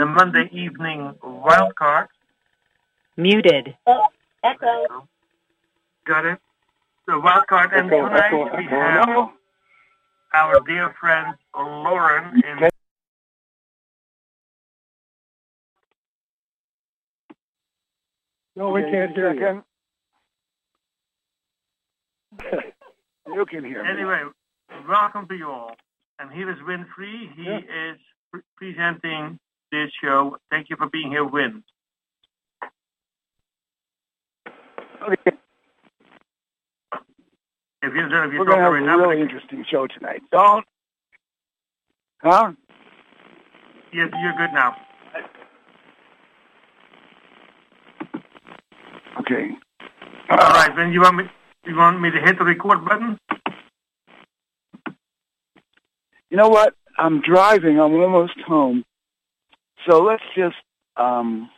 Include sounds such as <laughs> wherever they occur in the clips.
the Monday evening wild card. Muted. Oh, echo. Got it? The wild card. And Echo, tonight echo, we echo. have No. our dear friend Lauren in No, we Okay, can't hear you. second. <laughs> You can hear me. Anyway, welcome to you all. And here is Wynn Free. He Yeah. is pre- presenting this show. Thank you for being here, Wynn. Okay, If you if you we're to have a really interesting show tonight. Don't. Huh? yes, you're good now. Okay. All right, then you want me you want me to hit the record button? You know what? I'm driving. I'm almost home. So let's just um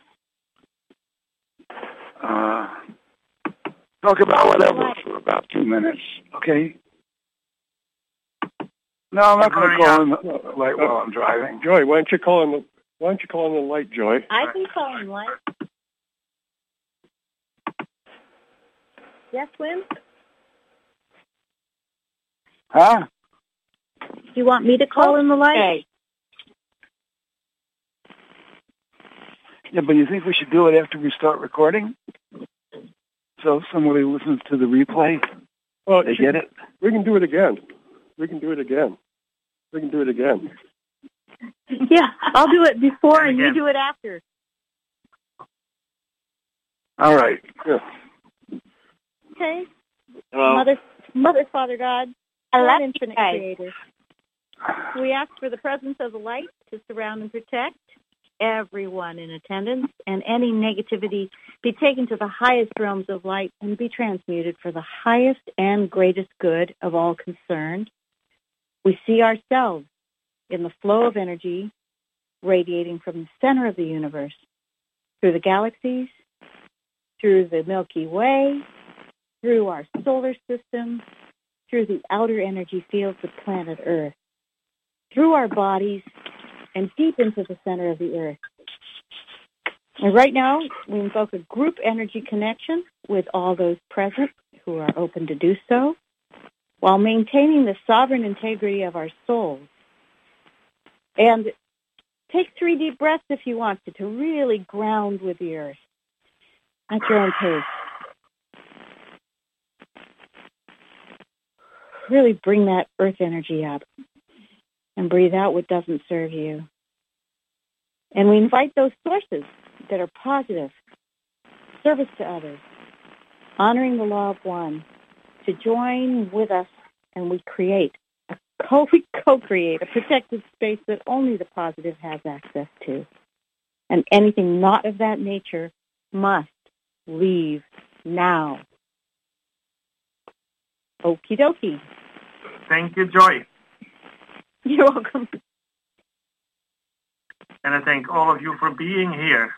uh talk about whatever for about two minutes, okay? No, I'm not going to Hurry call in the light while I'm driving. Joy, why don't you call on the why don't you call on the light, Joy? I can call him light. Yes, Wynn? Huh? Do you want me to call in the light? Okay. Yeah, but you think we should do it after we start recording? So somebody listens to the replay, Well, they get it? we can do it again. We can do it again. We can do it again. Yeah, I'll do it before and you do it after. All right. Yeah. Okay? Hello? Mother, Mother, Father God, Hello. One infinite Hi. creator. We ask for the presence of the light to surround and protect everyone in attendance and any negativity be taken to the highest realms of light and be transmuted for the highest and greatest good of all concerned. We see ourselves in the flow of energy radiating from the center of the universe through the galaxies, through the Milky Way, through our solar system, through the outer energy fields of planet Earth, through our bodies, and deep into the center of the Earth. And right now, we invoke a group energy connection with all those present who are open to do so, while maintaining the sovereign integrity of our souls. And take three deep breaths if you want to, to really ground with the Earth at your own pace. really bring that earth energy up and breathe out what doesn't serve you. And we invite those sources that are positive, service to others, honoring the law of one, to join with us and we create a co <laughs> we co-create a protected space that only the positive has access to. And anything not of that nature must leave now. Okie dokie. Thank you, Joy. <laughs> You're welcome. And I thank all of you for being here.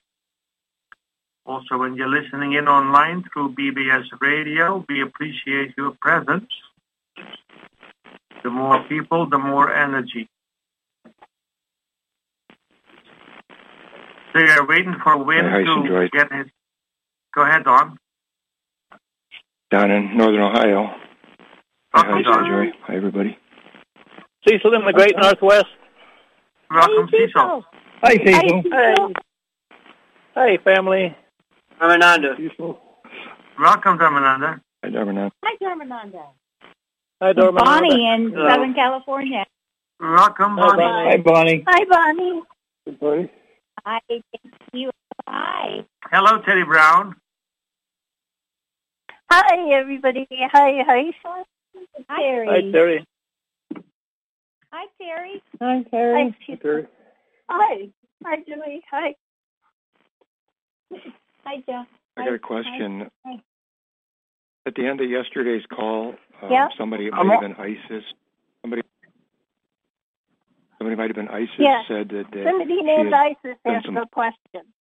Also, when you're listening in online through BBS Radio, we appreciate your presence. The more people, the more energy. So you're waiting for Wynn Hi, to Joy. get his. Go ahead, Don. down in northern Ohio. Hi, Welcome, hi, Don. Joy. Hi, everybody. Cecil in the Great Northwest. Welcome, Hey, Cecil. Hi, Cecil. Hey. Hey, family. I'm Ananda. Cecil. Welcome, Dharmananda. Hi, Darmanand. Hi, Dharmananda. Hi, Dorman. Bonnie in Hello. Southern California. Welcome, Hi, Bonnie. Bonnie. Hi, Bonnie. Hi, Bonnie. Good buddy. Hi, thank you. Hi. Hello, Teddy Brown. Hi, everybody. Hi, hi. Hi, Terry. Hi, Terry. Hi, Terry. Hi, Terry. Hey, Terry. Hi. Hi, Julie. Hi. Hi, Joe. I got a question. Hi. At the end of yesterday's call, um, Yeah. somebody, it might have been Isis, somebody, somebody might have been Isis Yeah. said that, that Somebody named Isis done asked some- a question.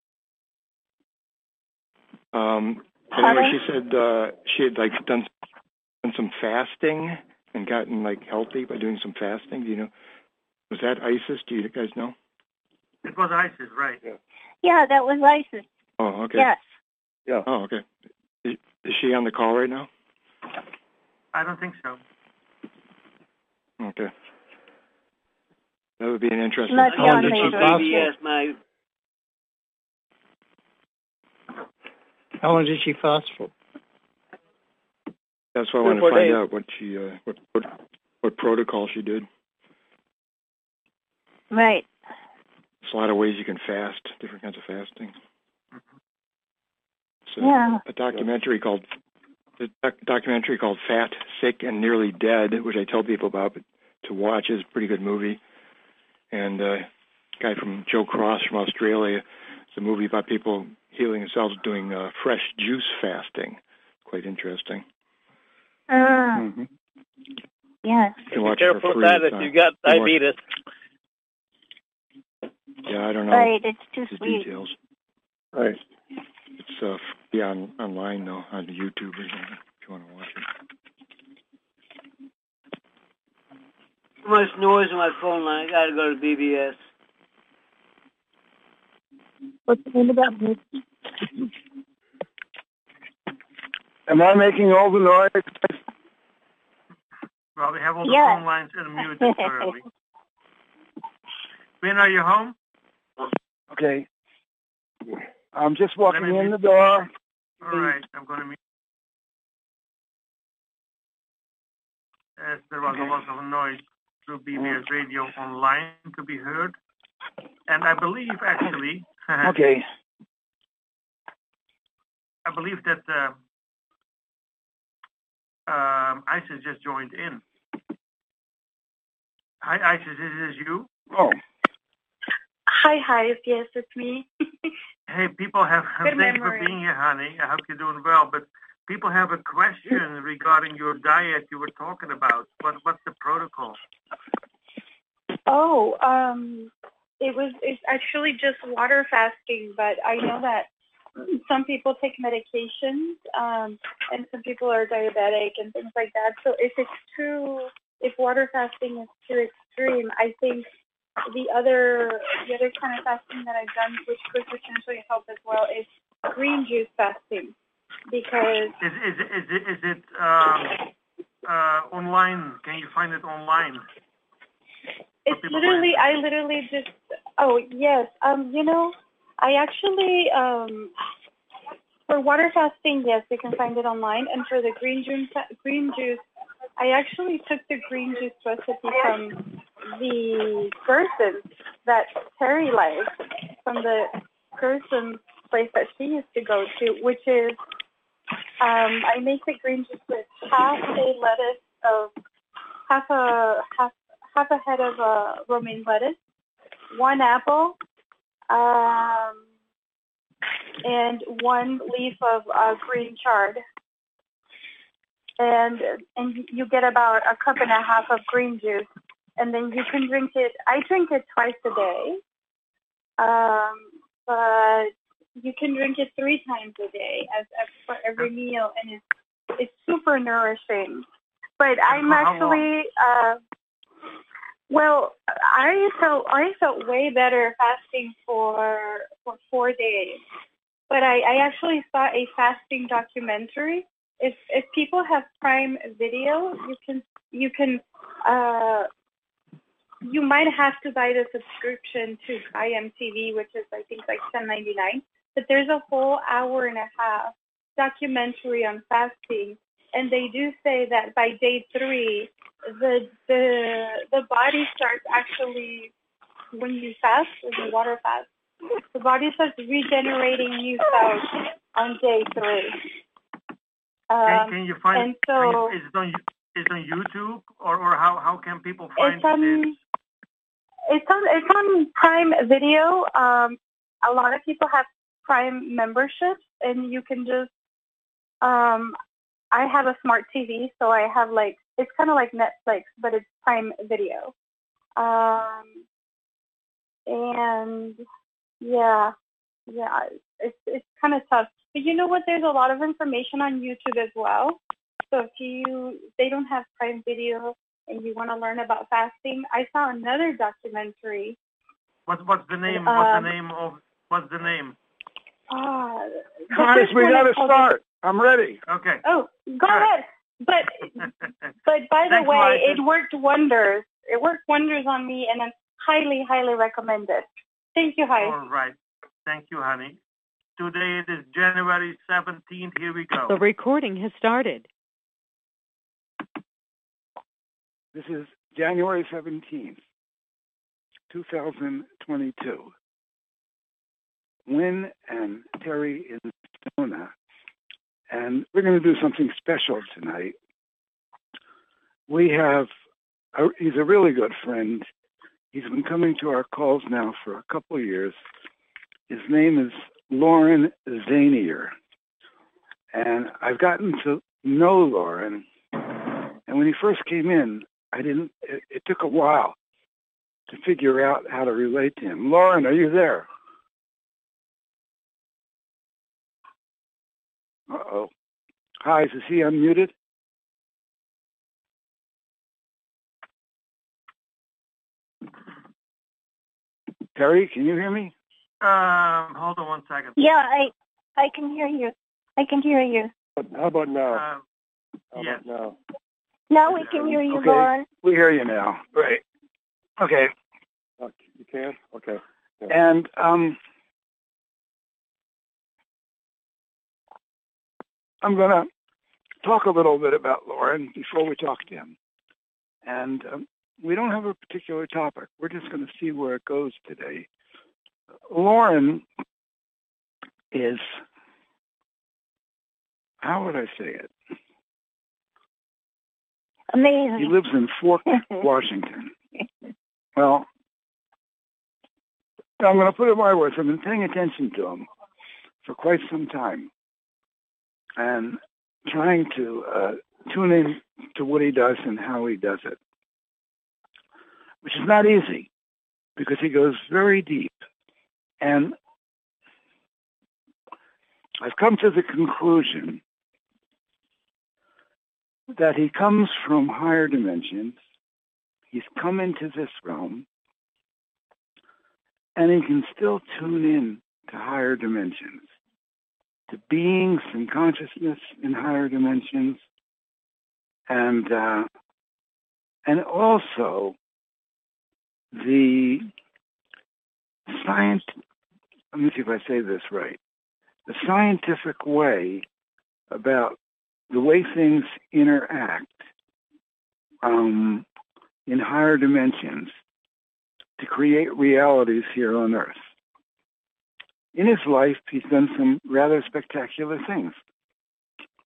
um, anyway, she said uh, she had like done, done some fasting and gotten like healthy by doing some fasting. Do you know? Was that Isis? Do you guys know? It was Isis, right? Yeah, that was Isis. Oh, okay. Yes. Yeah. Oh, okay. Is, is she on the call right now? I don't think so. Okay. That would be an interesting. Not How long did she Major. fast for? my How long did she fast for? That's why I Three or want to find days. out what she, uh, what, what, what protocol she did. Right. There's a lot of ways you can fast, different kinds of fasting. So Yeah. a documentary called a doc- documentary called Fat, Sick, and Nearly Dead, which I tell people about but to watch is a pretty good movie. And uh, a guy from Joe Cross from Australia. It's a movie about people healing themselves doing uh, fresh juice fasting. Quite interesting. Uh, Mhm. yes. You Be careful with that if on- you got you can diabetes. Yeah, I don't know Right. It's too the sweet. details. Right. It's uh, free on online though on YouTube or something if you want to watch it. Too much noise on my phone line. I gotta go to BBS. What's the name of that movie? Am I making all the noise? Well, we have all the Yes. phone lines in unmuted thoroughly. when are you home? Okay. I'm just walking in be- the door. All right, I'm going to mute. As there was a lot of noise through BBS radio online to be heard. And I believe, actually, <laughs> Okay. I believe that uh, um, Isis just joined in. Hi, Isis, is this you. Oh, Hi, hi. Yes, it's me. <laughs> Hey, people have, Good thank you for being here, honey. I hope you're doing well. But people have a question regarding your diet you were talking about. What, what's the protocol? Oh, um, it was. It's actually just water fasting, but I know that some people take medications, um, and some people are diabetic and things like that. So if it's too, if water fasting is too extreme, I think the other the other kind of fasting that I've done, which could potentially help as well, is green juice fasting, because Is, is, is, it, is it um, uh, online? Can you find it online? It's literally, I literally just, oh, yes. Um, you know, I actually, um, for water fasting, yes, you can find it online. And for the green juice, green juice, I actually took the green juice recipe from the person that Terry likes, from the person place that she used to go to, which is, um, I make the green juice with half a lettuce of, half a, half half a head of uh, romaine lettuce, one apple, um, and one leaf of uh, green chard. And and you get about a cup and a half of green juice, and then you can drink it. I drink it twice a day, um, but you can drink it three times a day as, as for every meal, and it's it's super nourishing. But I'm actually uh, well, I felt I felt way better fasting for for four days. But I, I actually saw a fasting documentary. If if people have Prime Video, you can you can uh, you might have to buy the subscription to IMTV, which is I think like ten ninety nine. But there's a whole hour and a half documentary on fasting, and they do say that by day three, the the the body starts actually when you fast, when you water fast, the body starts regenerating new cells on day three. Can, Um, can you find and it? you- is it on is it on YouTube or, or how, how can people find It's on this? it's on it's on Prime Video. Um, a lot of people have Prime memberships, and you can just. Um, I have a smart TV, so I have like it's kind of like Netflix, but it's Prime Video. Um, and yeah, yeah, it's it's kind of tough. But you know what? There's a lot of information on YouTube as well. So if you they don't have Prime Video and you want to learn about fasting, I saw another documentary What's what's the name? what's Um, the name of? What's the name? Ah, the Guys, we got to is called- start. I'm ready. Okay. Oh, go ahead. But <laughs> but by the way, Liza. it worked wonders. It worked wonders on me, and I'm highly, highly it. Thank you, Hi. All right. Thank you, honey. Today it is January 17th. Here we go. The recording has started. This is January 17th, 2022. Wynn and Terry in Sedona. And we're going to do something special tonight. We have, a, he's a really good friend. He's been coming to our calls now for a couple of years. His name is Lauren Zanier. And I've gotten to know Lauren. And when he first came in, I didn't, it, it took a while to figure out how to relate to him. Lauren, are you there? Uh-oh. Hi, is he unmuted? Terry, can you hear me? Um, hold on one second. Yeah, I I can hear you. I can hear you. How about now? How yes. about now? Now we can hear you, Okay. Lauren. We hear you now. Right. Okay. Oh, you can? Okay. And um, I'm going to talk a little bit about Lauren before we talk to him. And um, we don't have a particular topic. We're just going to see where it goes today. Lauren is, how would I say it? Amazing. He lives in Fort <laughs> Washington. Well, I'm going to put it my words. I've been paying attention to him for quite some time and trying to uh, tune in to what he does and how he does it, which is not easy because he goes very deep. And I've come to the conclusion that he comes from higher dimensions. He's come into this realm and he can still tune in to higher dimensions, to beings and consciousness in higher dimensions, and uh, and also the science. Let me see if I say this right. The scientific way about the way things interact um, in higher dimensions to create realities here on Earth. In his life, he's done some rather spectacular things.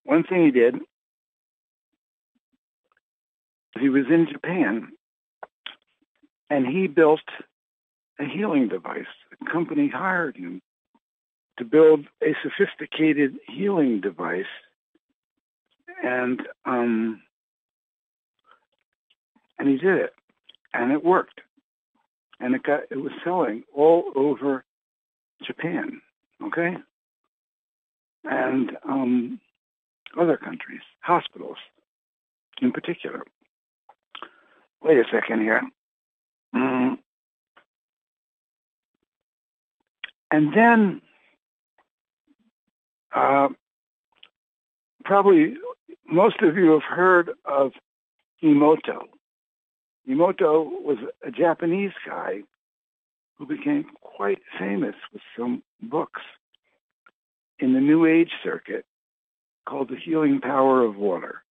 One thing he did, he was in Japan and he built a healing device. A company hired him to build a sophisticated healing device and um, and he did it, and it worked, and it got it was selling all over Japan, okay, and um, other countries, hospitals in particular. Wait a second here. Mm. And then, uh, probably most of you have heard of Emoto. Emoto was a Japanese guy who became quite famous with some books in the New Age circuit called The Healing Power of Water.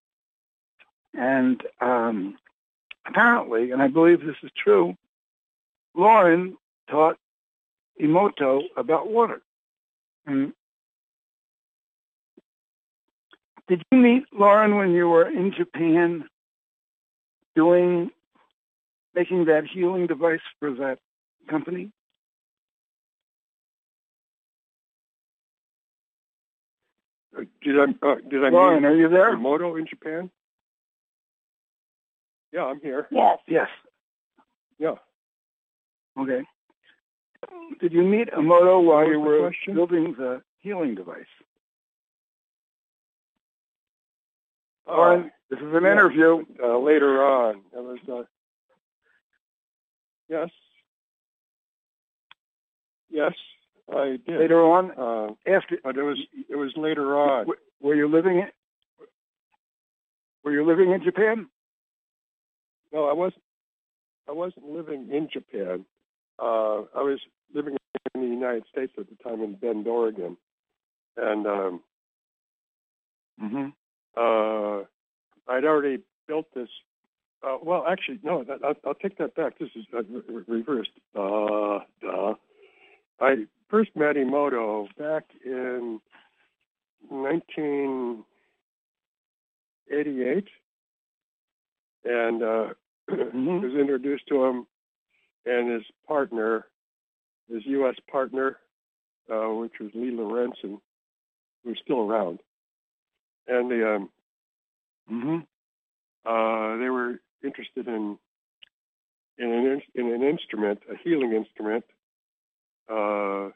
And um, apparently, and I believe this is true, Lauren taught Emoto about water. Did you meet Lauren when you were in Japan doing, making that healing device for that company? Uh, Did I, uh, did I Lauren, meet are you there? Moto in Japan? Yeah, I'm here. Yes. Yes. Yeah. Okay. Did you meet Emoto while you were question? building the healing device? Uh, Lauren, this is an yeah. interview. uh, later on. It was, uh, yes. Yes, I did. Later on, uh, after, but it was it was later on. w- were you living in, were you living in Japan? No, I wasn't. I wasn't living in Japan. Uh, I was living in the United States at the time in Bend, Oregon, and um, Mm-hmm. uh, I'd already built this. Uh, well, actually, no. That, I'll, I'll take that back. This is uh, re- reversed. Uh, duh. I first met Emoto back in 1988, and uh, Mm-hmm. was introduced to him and his partner, his U.S. partner, uh, which was Lee Lorenzen, who's still around, and the um, Mm-hmm. uh, they were interested in in an in, in an instrument, a healing instrument, uh,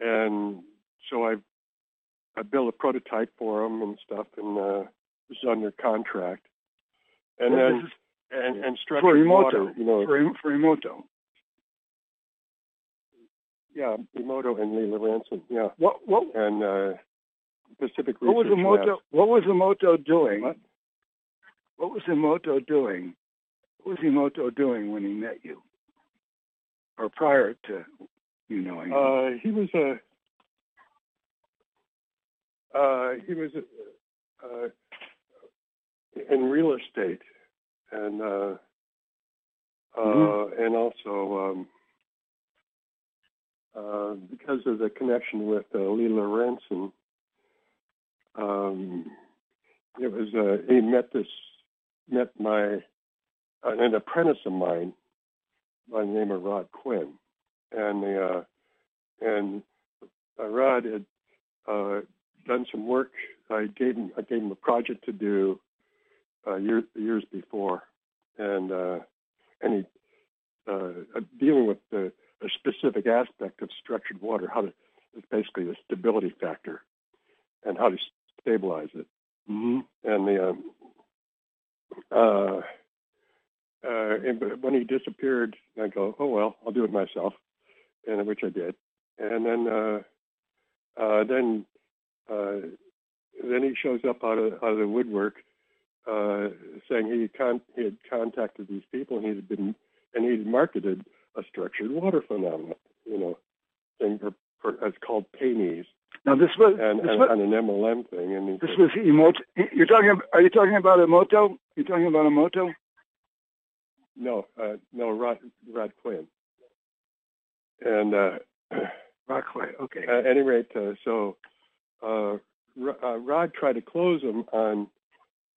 and so I I built a prototype for them and stuff, and uh, was under contract, and This then is and and Emoto. water, you know, For, for Emoto. yeah, Emoto and Lee Lorenzen, yeah, What what and uh, Pacific what was? What was Emoto doing? What? What was Emoto doing? What was Emoto doing when he met you, or prior to you knowing him? Uh, he was a uh, he was a, uh, in real estate, and uh, uh, Mhm. and also um, uh, because of the connection with uh, Lee Lorenzen, um, it was uh, he met this met my uh, an apprentice of mine by the name of Rod Quinn, and the uh, and uh, Rod had uh, done some work. I gave him I gave him a project to do uh, years years before, and uh, and he dealing with the a specific aspect of structured water, how to it's basically the stability factor, and how to stabilize it. mm-hmm. And the um, uh, uh, and when he disappeared, I go, oh well, I'll do it myself, and which I did. And then uh, uh, then uh, then he shows up out of out of the woodwork, uh, saying he con- he had contacted these people and he had been and he had marketed a structured water phenomenon, you know, thing for, for it's called Paynees Now this was and, this and, was, and an MLM thing, and this said, was Emoto. You're talking. About, are you talking about Emoto? You're talking about Emoto? no, uh, no, Rod Rod Quinn, and. Uh. <clears throat> Okay. At any rate, uh, so uh, uh, Rod tried to close him on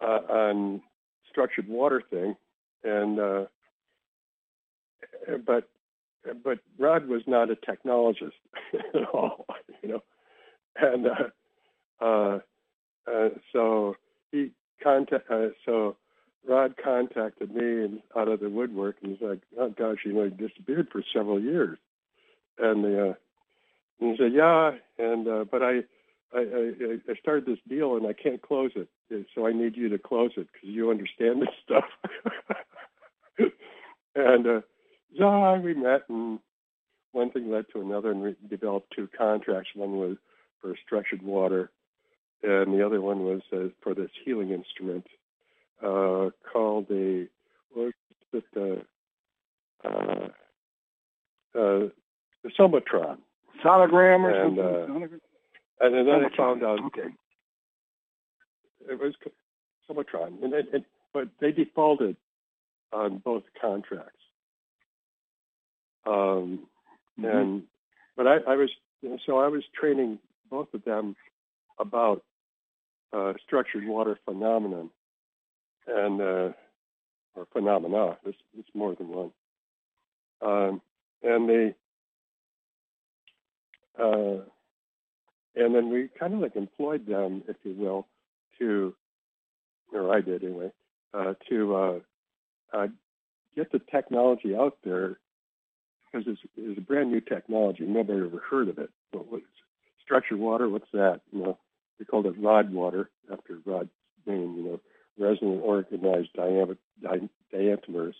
uh, on structured water thing, and uh, but but Rod was not a technologist <laughs> at all, you know, and uh, uh, uh, so he contact uh, so Rod contacted me and out of the woodwork, and he's like, "Oh gosh, you know, he disappeared for several years," and the uh, and he said, "Yeah, and uh, but I, I, I, started this deal and I can't close it, so I need you to close it because you understand this stuff." <laughs> and uh, yeah, we met, and one thing led to another, and we developed two contracts. One was for structured water, and the other one was uh, for this healing instrument uh, called the what was it? Uh, uh, uh, Somatron. Sonogram or And, something. uh? And then I found out Okay. it was Somatron, and it, but they defaulted on both contracts. Um, Mm-hmm. and but I, I was so I was training both of them about uh, structured water phenomenon and uh, or phenomena. It's, it's more than one. Um, and they uh, and then we kind of like employed them, if you will, to or I did anyway, uh, to uh, uh, get the technology out there because it's, it's a brand new technology. Nobody ever heard of it. But what's structured water? What's that? You know, we called it rod water after Rod's name. You know, resonant organized diam- di- diatomers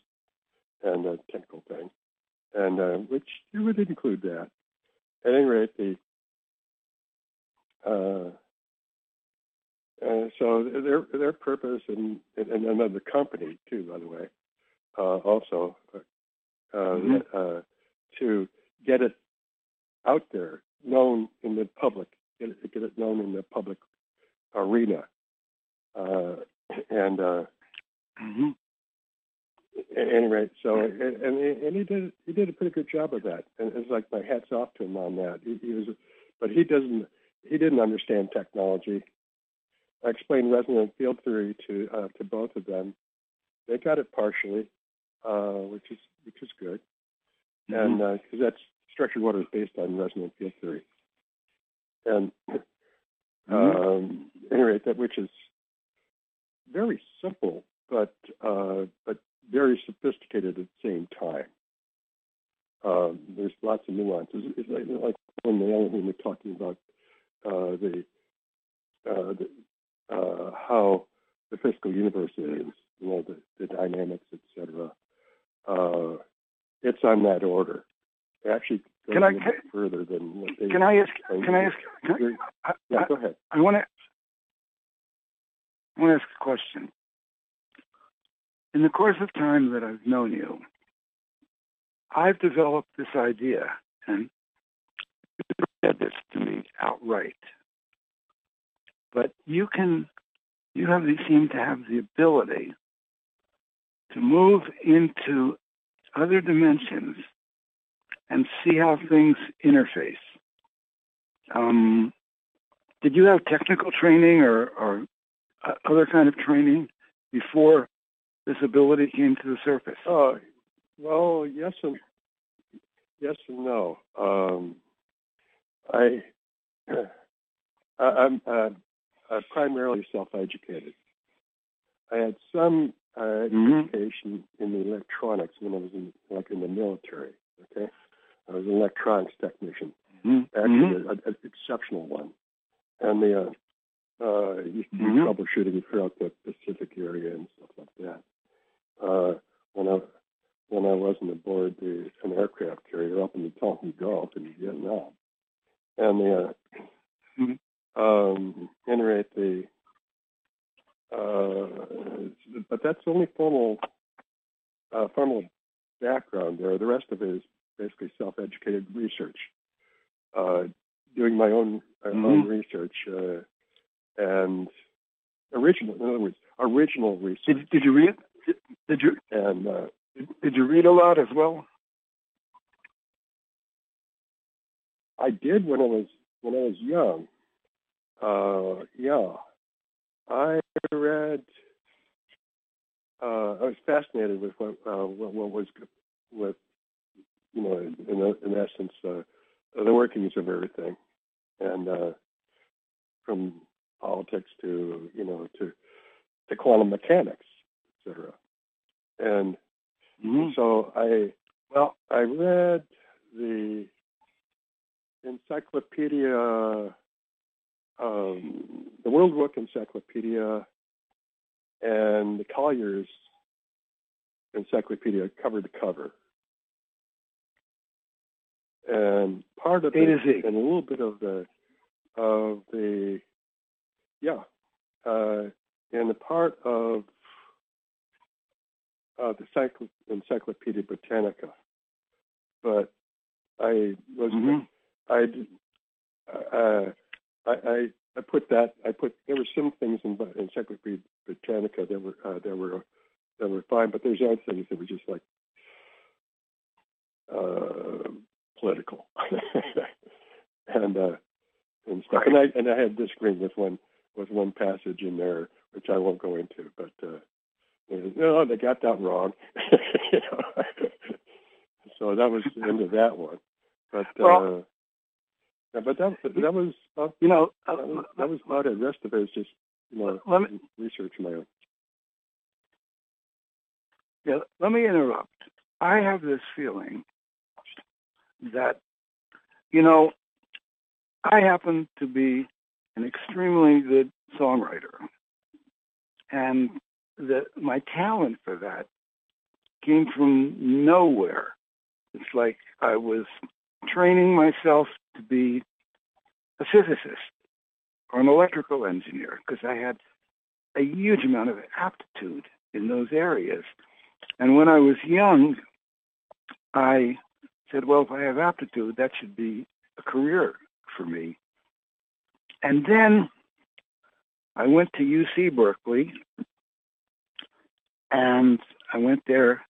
and a technical thing, and uh, which it would include that. At any rate, the uh, uh, so their their purpose and and, and another company too, by the way, uh, also uh, Mm-hmm. uh, to get it out there, known in the public, get it, get it known in the public arena, uh, and uh, Mhm. At any rate, so and, and and he did he did a pretty good job of that, and it's like my hats off to him on that. He, he was, but he doesn't he didn't understand technology. I explained resonant field theory to uh, to both of them. They got it partially, uh, which is which is good, and because that's structured water is based on resonant field theory, and um, at any rate, that which is very simple, but uh, but very sophisticated at the same time. Um, there's lots of nuances. It's like, like when the other when we're talking about uh, the, uh, the uh, how the physical universe is, you know, the, the dynamics, etc. Uh, it's on that order. It actually Can I- bit further than what they. Can I ask? Can I ask? Can. I, Yeah, I, go ahead. I want to. I want to ask a question. In the course of time that I've known you, I've developed this idea, and you said this to me outright. But you can, you have the, seem to have the ability to move into other dimensions and see how things interface. Um, did you have technical training or, or uh, other kind of training before this ability came to the surface? Oh, well, yes and yes and no. Um, I, <clears throat> I I'm uh, uh, primarily self-educated. I had some uh, Mhm. education in the electronics when I was in like in the military. Okay, I was an electronics technician, Mhm. actually an exceptional one, and the uh, uh, used to do Mhm. troubleshooting throughout the Pacific area and stuff like that. Uh, when I when I wasn't aboard the, an aircraft carrier up in the Tonkin Gulf in Vietnam, and the uh, Mhm. um, any rate the uh, but that's the only formal uh, formal background there. The rest of it is basically self-educated research, uh, doing my own uh, own Mhm. research uh, and original. In other words, original research. Did, did you read? Did, did you And uh, did you read a lot as well? I did when I was when I was young. Uh, yeah, I read. Uh, I was fascinated with what uh, what, what was with you know in, in essence uh, the workings of everything, and uh, from politics to you know to to quantum mechanics, etc. And Mhm. so I Well, I read the encyclopedia, um, the World Book Encyclopedia, and the Collier's Encyclopedia cover to cover. And part of it, and a little bit of the, of the, yeah, uh, and a part of uh, the Cycl- Encyclopedia Britannica. But I was Mhm. I, uh, I, I, I put that. I put there were some things in Encyclopedia Britannica that were uh, that were that were fine, but there's other things that were just like uh, political <laughs> and uh, and stuff. And I and I had disagreement with one with one passage in there, which I won't go into, but. Uh, no, they got that wrong. <laughs> you know? so that was the end of that one. But Well- uh, yeah, but that that was uh, You know, uh, that was, that was about it. The rest of it is just you know Let me- research my own. Yeah, let me interrupt. I have this feeling that, you know, I happen to be an extremely good songwriter. And that my talent for that came from nowhere. It's like I was training myself to be a physicist or an electrical engineer because I had a huge amount of aptitude in those areas. And when I was young, I said, well, if I have aptitude, that should be a career for me. And then I went to UC Berkeley and I went there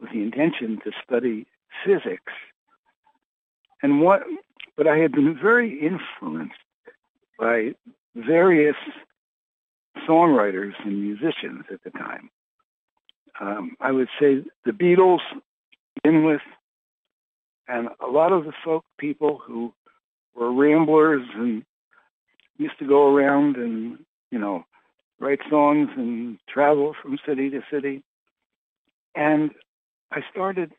with the intention to study physics. And what, but I had been very influenced by various songwriters and musicians at the time. Um, I would say the Beatles, begin with, and a lot of the folk people who were ramblers and used to go around and, you know, write songs and travel from city to city. And I started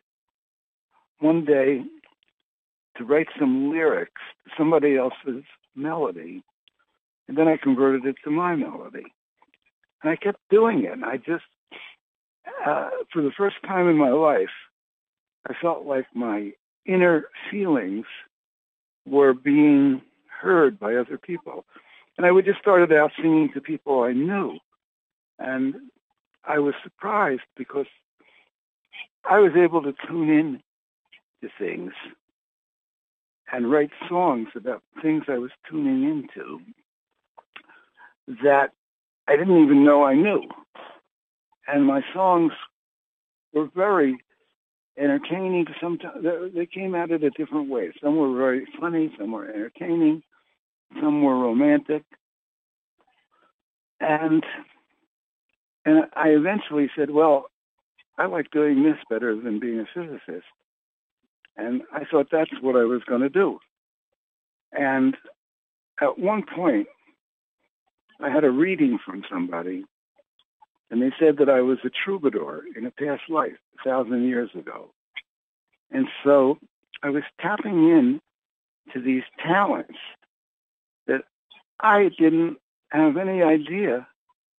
one day to write some lyrics somebody else's melody. And then I converted it to my melody. And I kept doing it. And I just, uh, for the first time in my life, I felt like my inner feelings were being heard by other people. And I would just started out singing to people I knew. And I was surprised because I was able to tune in to things and write songs about things I was tuning into that I didn't even know I knew. And my songs were very entertaining. Sometimes they came at it a different way. Some were very funny, some were entertaining, some were romantic. And and I eventually said, well, I like doing this better than being a physicist. And I thought that's what I was going to do. And at one point, I had a reading from somebody, and they said that I was a troubadour in a past life, a thousand years ago. And so I was tapping in to these talents I didn't have any idea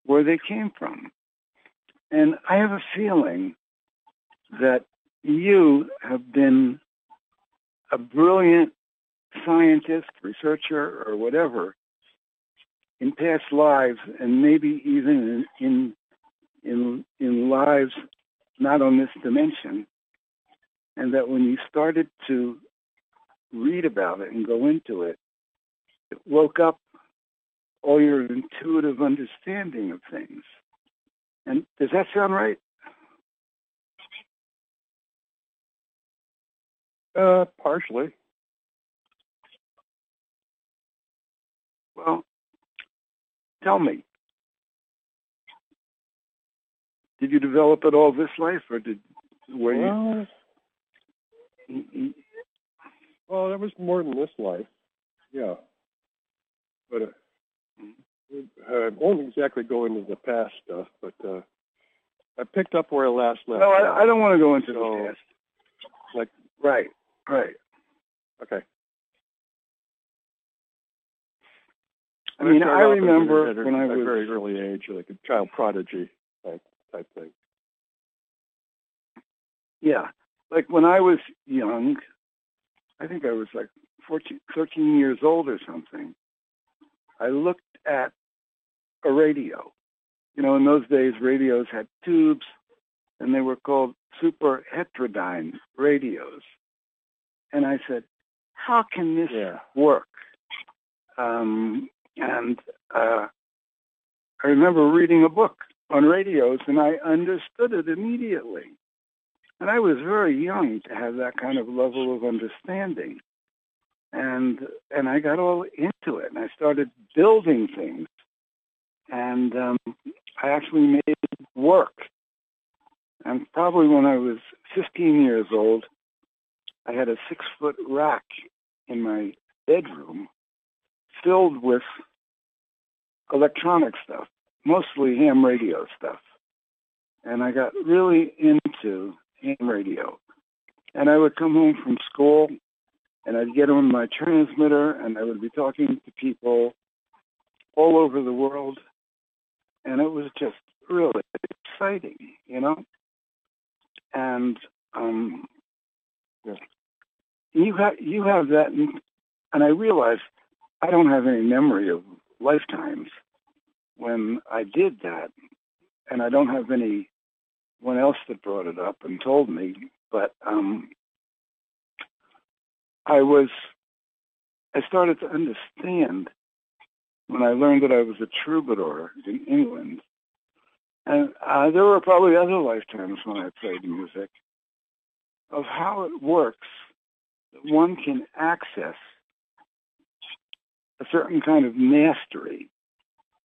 where they came from. And I have a feeling that you have been a brilliant scientist, researcher, or whatever in past lives, and maybe even in in in, lives not on this dimension, and that when you started to read about it and go into it, it woke up all your intuitive understanding of things. And does that sound right? Uh, partially. Well, tell me, did you develop it all this life, or did were well, you? Well, that was more than this life. Yeah, but uh, I won't exactly go into the past stuff, but uh, I picked up where I last left. No, I, I don't want to go into so, the past. Like, right, right. Okay. I mean, I remember at when I was a very early age, like a child prodigy type type thing. Yeah, like when I was young, I think I was like 14, 13 years old or something. I looked at a radio. You know, in those days, radios had tubes, and they were called super heterodyne radios. And I said, how can this yeah. work? Um, and uh, I remember reading a book on radios, and I understood it immediately. And I was very young to have that kind of level of understanding. And and I got all into it, and I started building things, and um, I actually made it work. And probably when I was 15 years old, I had a six foot rack in my bedroom filled with electronic stuff, mostly ham radio stuff. And I got really into ham radio. And I would come home from school and I'd get on my transmitter and I would be talking to people all over the world. And it was just really exciting, you know? And um, yeah. you have you have that and I realized I don't have any memory of lifetimes when I did that, and I don't have anyone else that brought it up and told me. But um, I was, I started to understand when I learned that I was a troubadour in England. And uh, there were probably other lifetimes when I played music of how it works that one can access a certain kind of mastery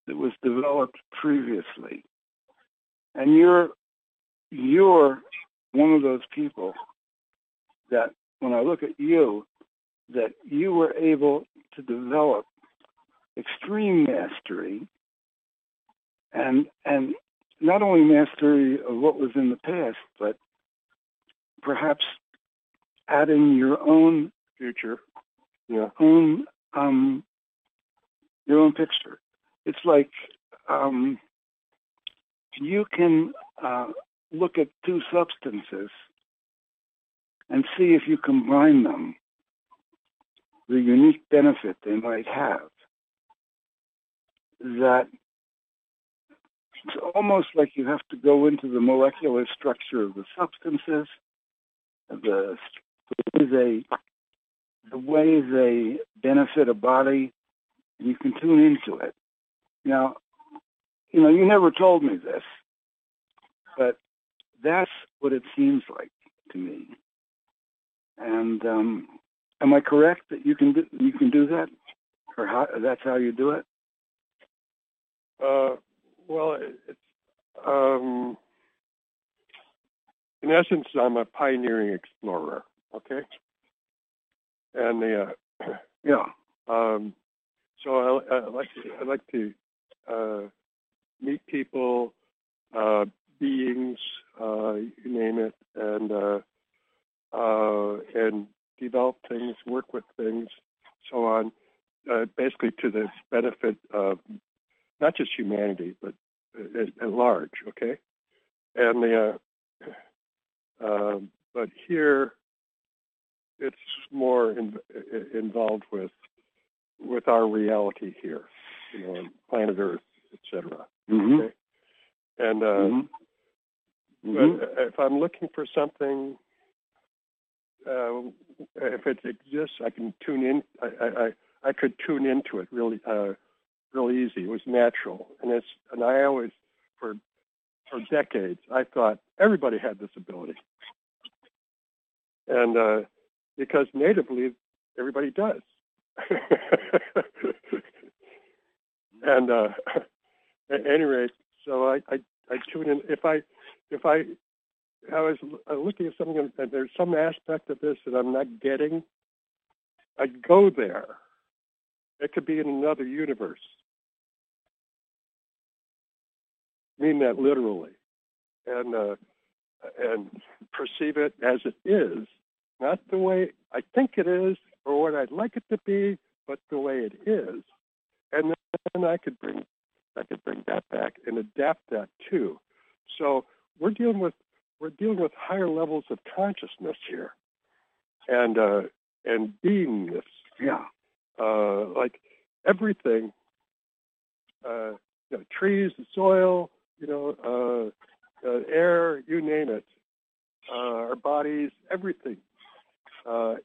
that was developed previously. And you're you're one of those people that when I look at you, that you were able to develop extreme mastery and and not only mastery of what was in the past, but perhaps adding your own future, your own um, your own picture. It's like um, you can uh, look at two substances and see if you combine them, the unique benefit they might have. That it's almost like you have to go into the molecular structure of the substances, the, the way they the way they benefit a body, and you can tune into it. Now, you know, you never told me this, but that's what it seems like to me. And um, am I correct that you can do, you can do that, or how, that's how you do it? Uh, well, it's um, in essence, I'm a pioneering explorer. Okay, and the uh, <clears throat> yeah. Um, so I, I like to, I like to uh, meet people, uh, beings, uh, you name it, and uh, uh, and develop things, work with things, so on, uh, basically to the benefit of not just humanity, but at, at large. Okay, and the uh, but here it's more in, involved with with our reality here, you know, planet Earth, etc. Mm-hmm. Okay, and uh, mm-hmm. but if I'm looking for something, uh, if it exists, I can tune in. I, I I could tune into it really uh, really easy. It was natural, and it's and I always for for decades I thought everybody had this ability, and uh, because natively everybody does. <laughs> and uh, at any rate, so I, I, I tune in. If I, if I, I was looking at something and there's some aspect of this that I'm not getting, I'd go there. It could be in another universe. I mean that literally, and uh, and perceive it as it is, not the way I think it is or what I'd like it to be, but the way it is. And then I could bring I could bring that back and adapt that too. So we're dealing with we're dealing with higher levels of consciousness here, and uh, and beingness. Yeah. Uh, like everything, uh, you know, trees, the soil, you know, uh, uh, air, you name it, uh, our bodies, everything. Uh,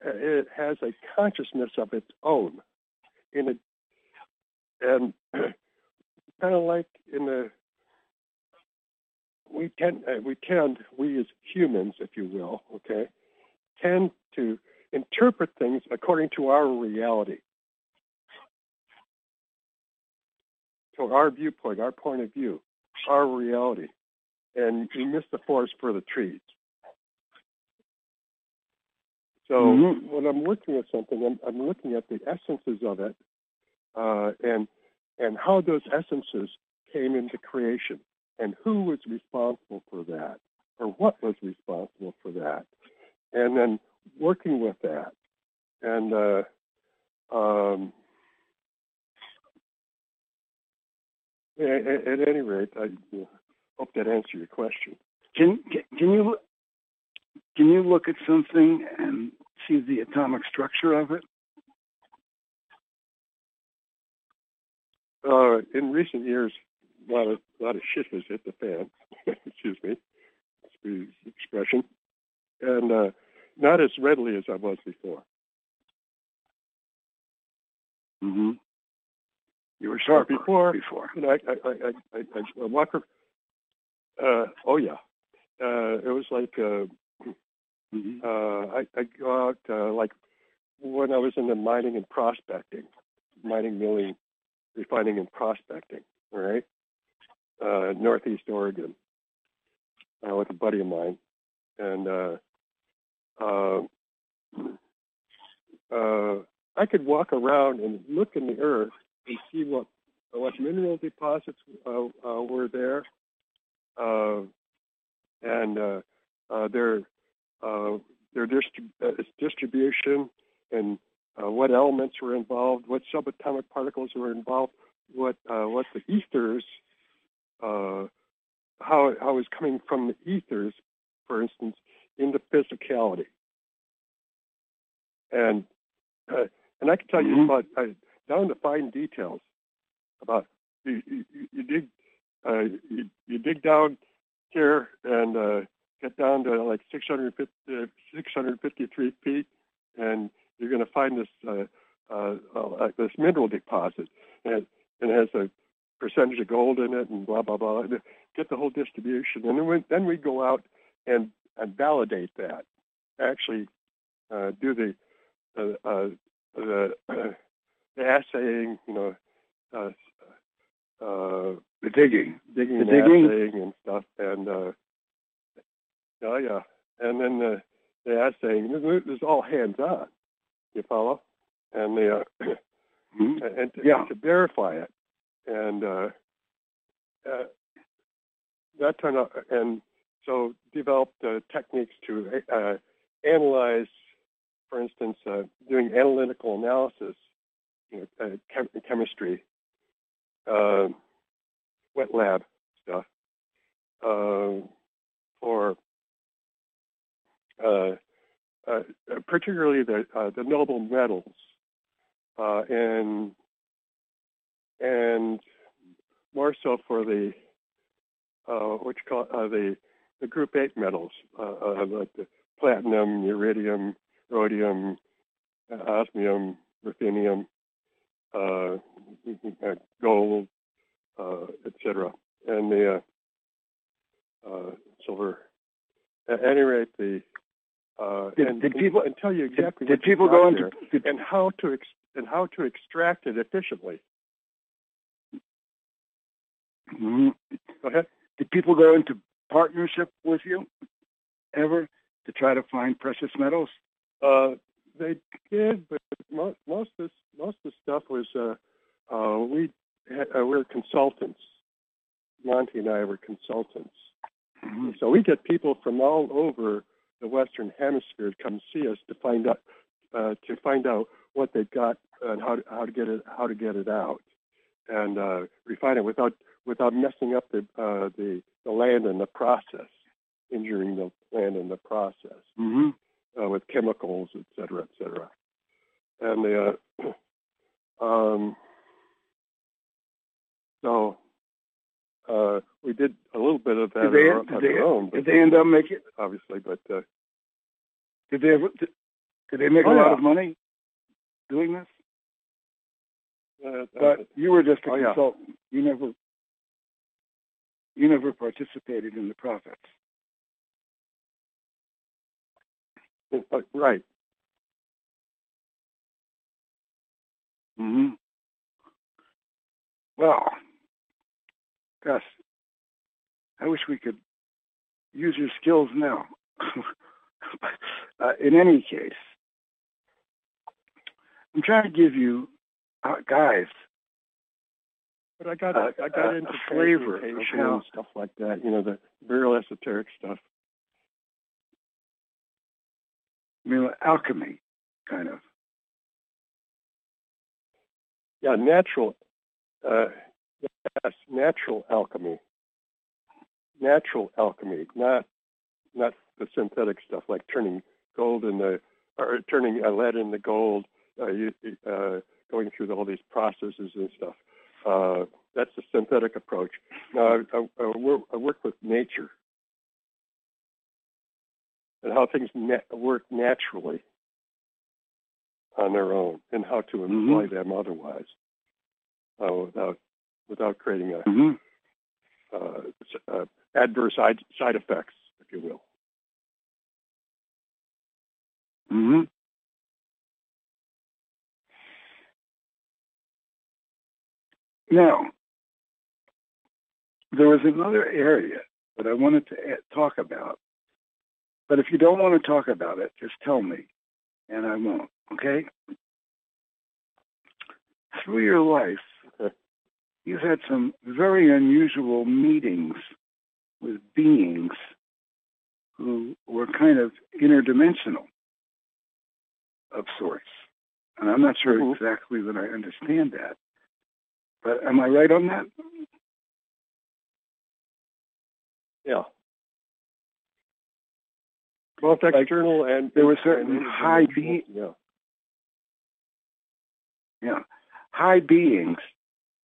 it has a consciousness of its own, in a, and <clears throat> kind of like in the we tend uh, we tend we as humans, if you will, okay, tend to interpret things according to our reality. So our viewpoint, our point of view, our reality, and you miss the forest for the trees. So mm-hmm. when I'm working at something, I'm, I'm looking at the essences of it, uh, and and how those essences came into creation, and who was responsible for that or what was responsible for that and then working with that. And uh, um, at, at, any rate i hope that answered your question. Can, can you can you look at something and see the atomic structure of it? Uh, in recent years a lot of a lot of shit has hit the fan. <laughs> Excuse me, excuse the expression, and uh, not as readily as I was before. Mm-hmm. You were sharp before. Before. You know, I I I I, I, I walk. Uh, oh yeah, uh, it was like uh, mm-hmm. uh, I I go out uh, like when I was in the mining and prospecting, mining, milling, refining, and prospecting. All right, uh, Northeast Oregon, uh, with a buddy of mine, and uh, uh, uh, I could walk around and look in the earth and see what what mineral deposits uh, uh, were there, uh, and uh, uh, their uh, their distrib- uh, distribution and uh, what elements were involved, what subatomic particles were involved, what uh, what the ethers, uh, how how was coming from the ethers, for instance, into physicality, and uh, and I can tell Mhm. you about uh, down to fine details about you you, you dig uh, you, you dig down here and uh, get down to like 650, uh, 653 feet, and you're going to find this uh, uh, uh, this mineral deposit, and, and it has a percentage of gold in it, and blah blah blah. Get the whole distribution, and then we, then we go out and and validate that. Actually, uh, do the uh, uh, the, the assaying, you know, uh, uh, The digging. digging The and digging? assaying and stuff, and uh, oh yeah, and then the the assaying. This is all hands on. You follow? And the uh, Mhm. and to, Yeah. to verify it, and uh, uh, that turned out, and so developed uh, techniques to uh, analyze, for instance, uh, doing analytical analysis, you know, uh, chem- chemistry, wet lab stuff, uh, for particularly the the noble metals, and and more so for the uh, what you call uh, the the group eight metals, uh, uh, like the platinum, iridium, rhodium, uh, osmium, ruthenium, uh, uh, gold, uh, etc., and the uh, uh, silver. At any rate, the uh, Did- and, did people- and tell you exactly did what you people go into? and how to ex- and how to extract it efficiently. Mhm. Go ahead. Did people go into partnership with you ever to try to find precious metals? Uh, they did, but most most of this, most of the stuff was uh, uh, we had, uh, we were consultants. Monty and I were consultants, Mhm. so we get people from all over the Western Hemisphere to come see us to find out uh, to find out what they've got and how to, how to get it how to get it out and uh, refine it without without messing up the uh, the the land and the process, injuring the land and the process Mhm. uh, with chemicals, et cetera, et cetera. And the, uh, <clears throat> um, so uh, we did a little bit of that Did they, on, did, on they, our own, did they end up making? <laughs> obviously, but uh, Did they ever? Did, did they make Oh, a lot yeah. of money doing this? uh, But you were just a Oh, yeah. consultant. You never. You never participated in the profits. uh, right. hmm Well, Gus, I wish we could use your skills now. <laughs> uh, in any case, I'm trying to give you, uh, guys, But I got Uh, I got uh, into flavor of transmutation how- and stuff like that. You know, the real esoteric stuff. I mean, alchemy, kind of. Yeah, natural. Uh, yes, natural alchemy. Natural alchemy, not not the synthetic stuff like turning gold into or turning lead into gold. Uh, you, uh, going through all these processes and stuff. Uh, that's the synthetic approach. Now, I, I, I, work, I work with nature and how things na- work naturally on their own, and how to employ them otherwise, uh, without without creating a hmm uh, uh, adverse side, side effects, if you will. hmm Now, there was another area that I wanted to talk about. But if you don't want to talk about it, just tell me, and I won't. Okay? Through your life, you've had some very unusual meetings with beings who were kind of interdimensional of sorts. And I'm not sure Mhm. exactly that I understand that. But am I right on that? Yeah. Both Like, external and there were certain high individual. be- Yeah. Yeah. High beings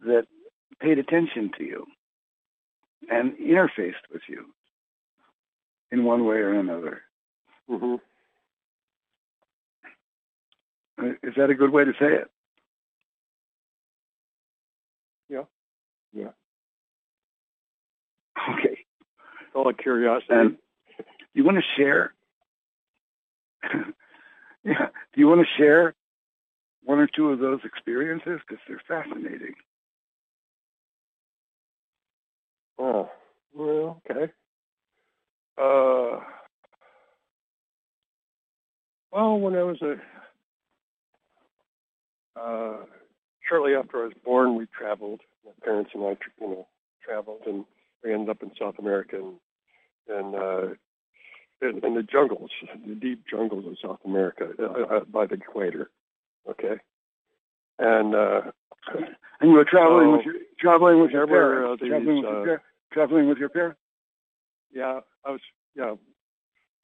that paid attention to you and interfaced with you in one way or another. hmm Uh, Is that a good way to say it? Yeah. Yeah. <laughs> Okay. Call it curiosity. And do you want to share? <laughs> yeah. Do you want to share one or two of those experiences? Because they're fascinating. Oh, well, okay. Uh, well, when I was a uh, shortly after I was born, we traveled. My parents and I, you know, traveled, and we ended up in South America and and uh, in, in the jungles, the deep jungles of South America, uh, uh, by the equator. Okay, and uh, And you were traveling So, with your traveling with your parents. uh, traveling these, with your uh, par- traveling with your parents. Yeah, I was yeah,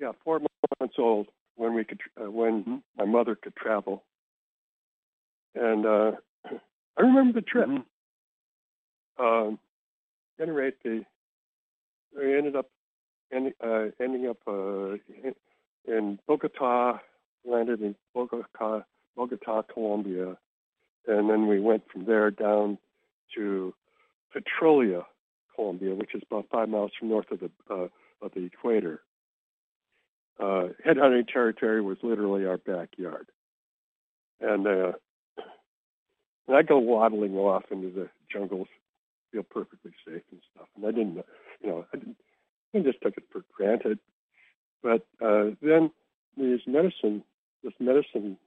yeah, four months old when we could uh, when Mhm. my mother could travel, and uh, I remember the trip. Mhm. Um, any rate, the we ended up end, uh, ending up uh, in, in Bogota, landed in Bogota, Bogota, Colombia, and then we went from there down to Petrolia, Colombia, which is about five miles from north of the uh, of the equator. Uh, headhunting territory was literally our backyard, and uh, and I go waddling off into the jungles, feel perfectly safe and stuff. And I didn't, you know, I, didn't, I just took it for granted. But uh, then these medicine, this medicine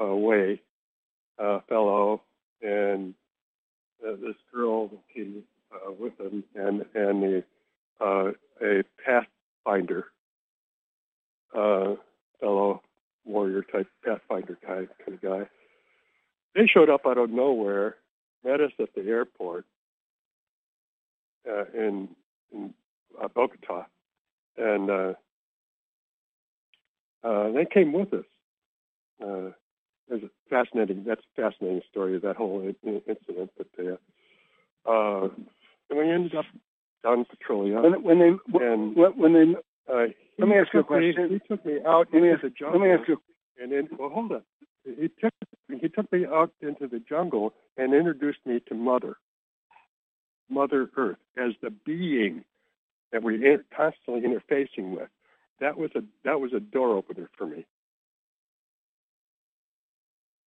uh, way uh, fellow and uh, this girl he uh, with him and and the uh, a pathfinder uh, fellow warrior type pathfinder kind kind of guy. They showed up out of nowhere, met us at the airport uh, in in uh, Bogota, and uh, uh, they came with us. Uh, there's a fascinating that's a fascinating story of that whole in- in- incident. But they, uh, and we ended up down in Petrolia. When, when they And- when, when they Uh, Let me ask you a question. he took me out let me ask the let me ask you And then, well, hold on. He took he took me out into the jungle and introduced me to Mother, Mother Earth, as the being that we're constantly interfacing with. That was a that was a door opener for me.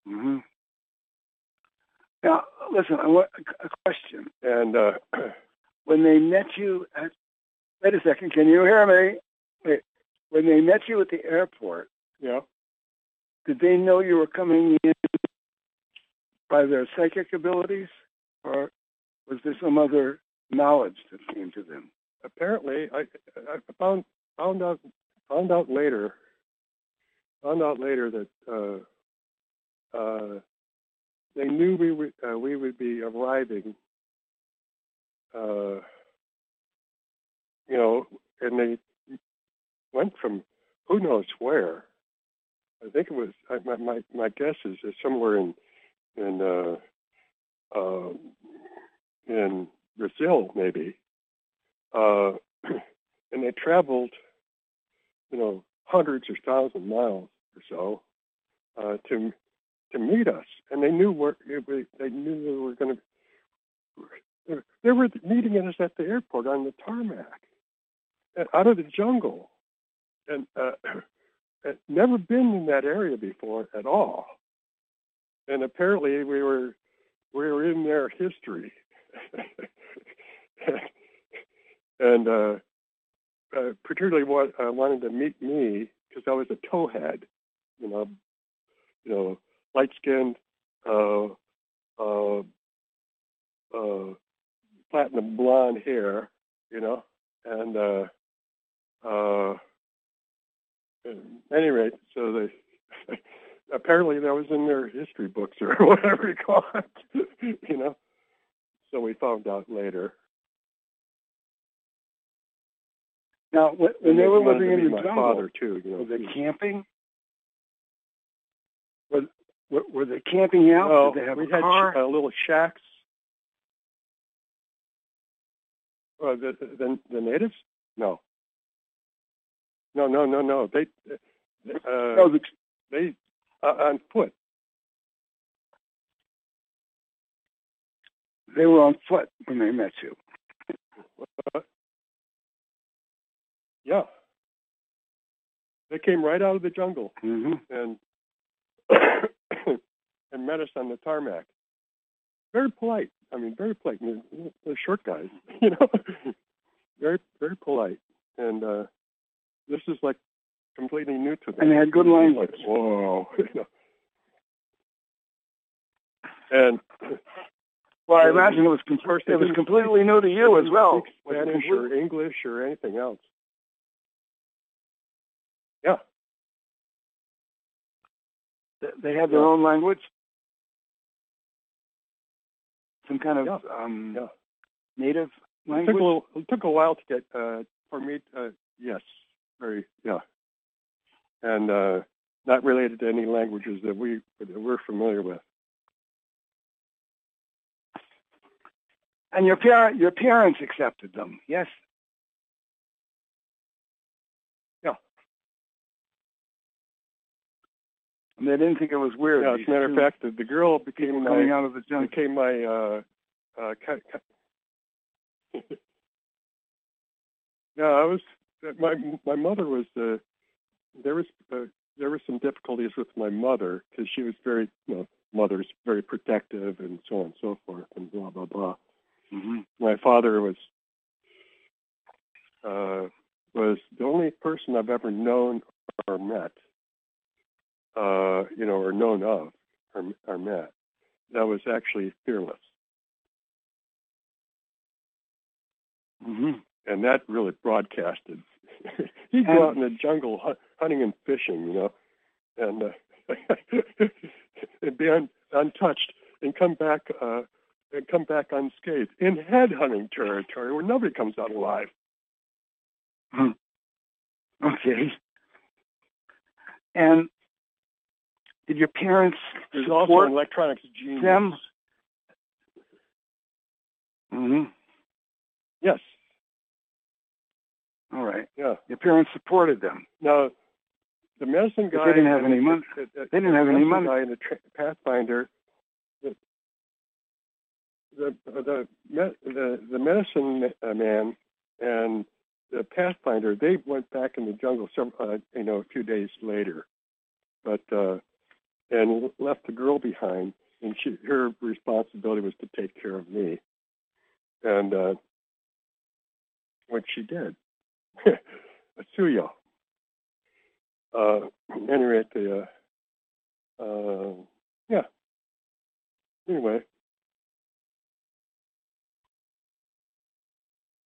hmm Now, listen, I want a, a question. And uh, <clears throat> When they met you at, wait a second, can you hear me? Wait, when they met you at the airport, yeah, did they know you were coming in by their psychic abilities, or was there some other knowledge that came to them? apparently I, I found found out found out later found out later that uh, uh, they knew we would uh, we would be arriving. Uh, you know, and they went from who knows where. I think it was my my, my guess is, is somewhere in in uh, uh, in Brazil, maybe, uh, <clears throat> and they traveled, you know, hundreds or thousands miles or so uh, to to meet us, and they knew where they knew they were going to. They were meeting us at the airport on the tarmac, out of the jungle, and uh, <clears throat> never been in that area before at all. And apparently, we were we were in their history, <laughs> and uh, uh, particularly what uh, wanted to meet me because I was a towhead, you know, you know, light skinned, uh, uh, uh, platinum blonde hair, you know, and uh, uh, at any rate, so they <laughs> apparently that was in their history books or <laughs> whatever you call it, <laughs> you know. So we found out later. Now, when, when they were living in the my jungle, father too, you know, were they camping? Were, were, were they camping out? Well, Did they have we a had car? sh- uh, little shacks. Uh, the, the the natives? No. No, no, no, no. They uh, no, the, they uh, on foot. they were on foot when they met you. Uh, <laughs> yeah. They came right out of the jungle Mm-hmm. and <coughs> and met us on the tarmac. Very polite. I mean, very polite. Mean, they're short guys, <laughs> you know. very, very polite. And uh, this is like completely new to them. And they had good language. Like, whoa. <laughs> And <laughs> Well, I imagine it was com- it was completely new to you as well. Spanish or English or anything else. Yeah. They had their Yeah. own language, some kind of Yeah. um, Yeah. native It took a language. it took a while to get uh, for me. Uh, yes, very yeah, and uh, not related to any languages that we that we're familiar with. And your parent, your parents accepted them. Yes. Yeah. And they didn't think it was weird. Yeah, as a matter of fact, the, the girl became coming my out of the jungle. became my uh, uh, <laughs> yeah. I was my my mother was uh, there was uh, there were some difficulties with my mother because she was very you know mother's very protective and so on and so forth and blah blah blah. Mm-hmm. my father was uh, was the only person I've ever known or met, uh, you know, or known of or, or met that was actually fearless, Mm-hmm. and that really broadcasted. <laughs> He'd go out in the jungle hu- hunting and fishing, you know, and uh, <laughs> and be un- untouched, and come back. Uh, and come back unscathed in headhunting territory where nobody comes out alive. Okay. And did your parents There's also an electronics genius. them? Mm-hmm. Yes. All right. Yeah. Your parents supported them. Now, the medicine guy. they didn't have any money. the- the- They didn't have any money. Guy and the tra- Pathfinder. The the the, the, the medicine uh, man and the Pathfinder they went back in the jungle some uh, you know a few days later, but uh, and left the girl behind, and she her responsibility was to take care of me, and uh, what she did, Asuya. Uh, anyway, the uh, uh, yeah. Anyway,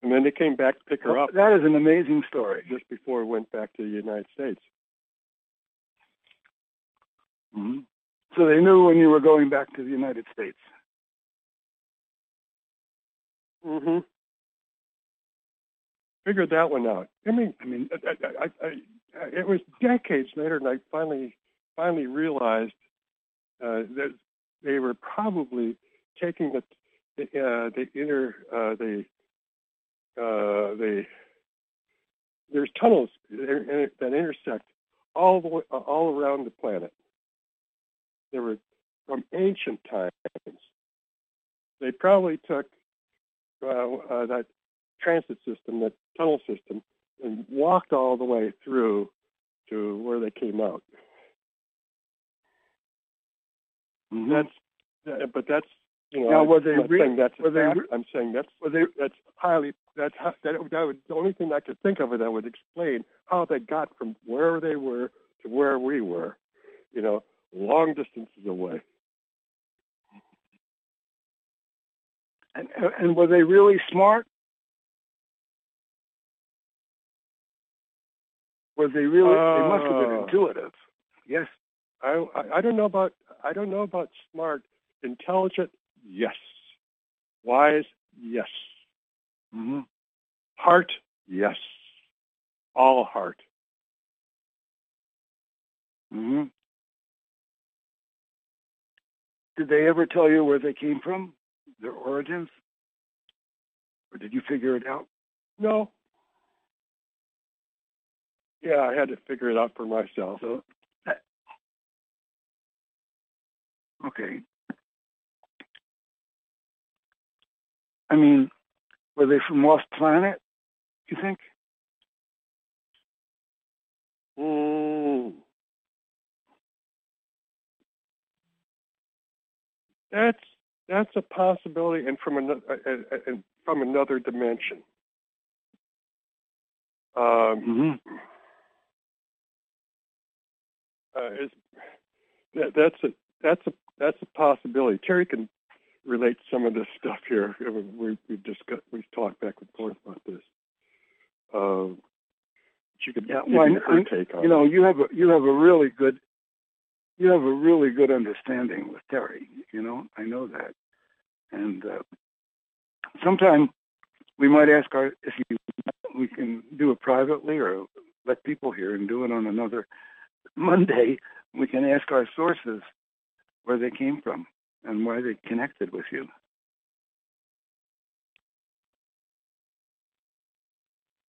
and then they came back to pick her up That is an amazing story. just before we went back to the United States. Mm-hmm. So they knew when you were going back to the United States. Mm-hmm. Figured that one out. I mean, I mean, I, I, I, it was decades later, and I finally finally realized uh, that they were probably taking the the, uh, the inner uh, the uh, the there's tunnels that intersect all the way, all around the planet. They were from ancient times. They probably took uh, uh, that transit system, that tunnel system, and walked all the way through to where they came out. Mhm. That's, but that's you know. Now, were I'm they not re- saying that's were they re- I'm saying that's that's highly that's how, that, that would the only thing I could think of that would explain how they got from where they were to where we were, you know, long distances away. And, and were they really smart? Were they really? they must have been Uh, intuitive. Yes. I, I I don't know about I don't know about smart, intelligent. Yes. Wise. Yes. Mm-hmm. Heart. Yes. All heart. Mm-hmm. Did they ever tell you where they came from, their origins, or did you figure it out? No. Yeah, I had to figure it out for myself. So, okay. I mean, were they from Lost Planet? You think? Mm. That's that's a possibility, and from another uh, uh, and from another dimension. Um, Mm-hmm. Uh, is that, that's a that's a that's a possibility. Terry can relate some of this stuff here. We we've discussed we've talked back and forth about this. Uh, you could Yeah, well, I- her take on you know, you have a you have a really good you have a really good understanding with Terry. You know, I know that, and uh, sometime we might ask our if you we can do it privately or let people hear and do it on another Monday. We can ask our sources where they came from and why they connected with you.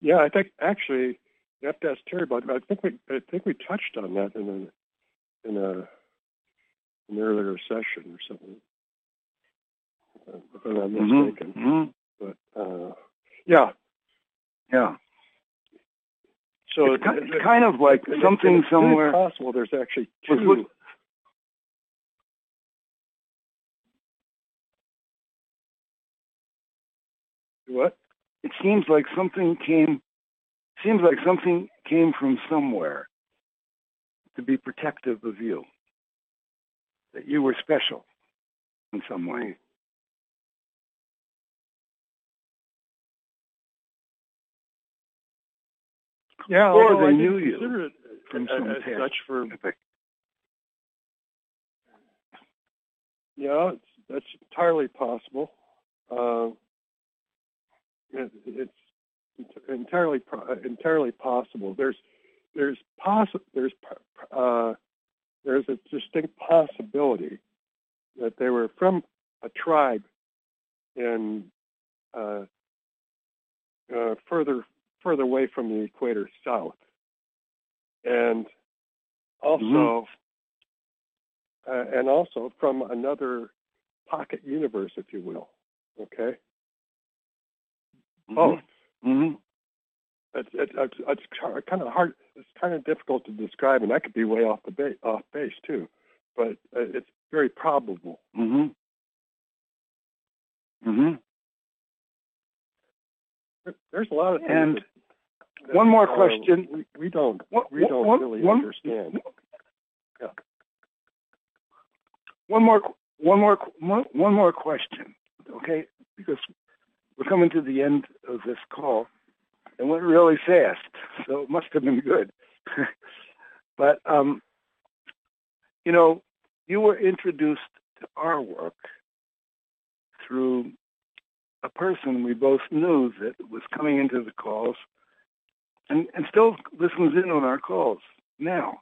Yeah, I think actually you have to ask Terry about. It. I think we I think we touched on that in a in a an earlier session or something. If I'm not Mhm, mistaken, mhm. but uh, yeah. Yeah. So It's it's kind of like it's- somthing it's somewhere- possible. There's actually two. What? It seems like something came seems like something came from somewhere to be protective of you. That you were special in some way. Yeah, or I they didn't knew you from some as such for epic. Yeah, it's, that's entirely possible. Uh, it, it's entirely entirely possible. There's there's possi- there's uh, there's a distinct possibility that they were from a tribe in uh, uh, further further away from the equator south, and also uh, and also from another pocket universe, if you will. Okay. Both. Mm-hmm. It's, it's, it's, it's kind of hard. It's kind of difficult to describe, and I could be way off the base, off base too. But uh, it's very probable. Mm-hmm. Mm-hmm. There- There's a lot of things. And that, that, one more question. we, we don't One- we don't one- really one- understand. Yeah. One more, one more, one one more question, okay? Because we're coming to the end of this call. It went really fast, so it must have been good. <laughs> but um, you know, you were introduced to our work through a person we both knew that was coming into the calls and, and still listens in on our calls now.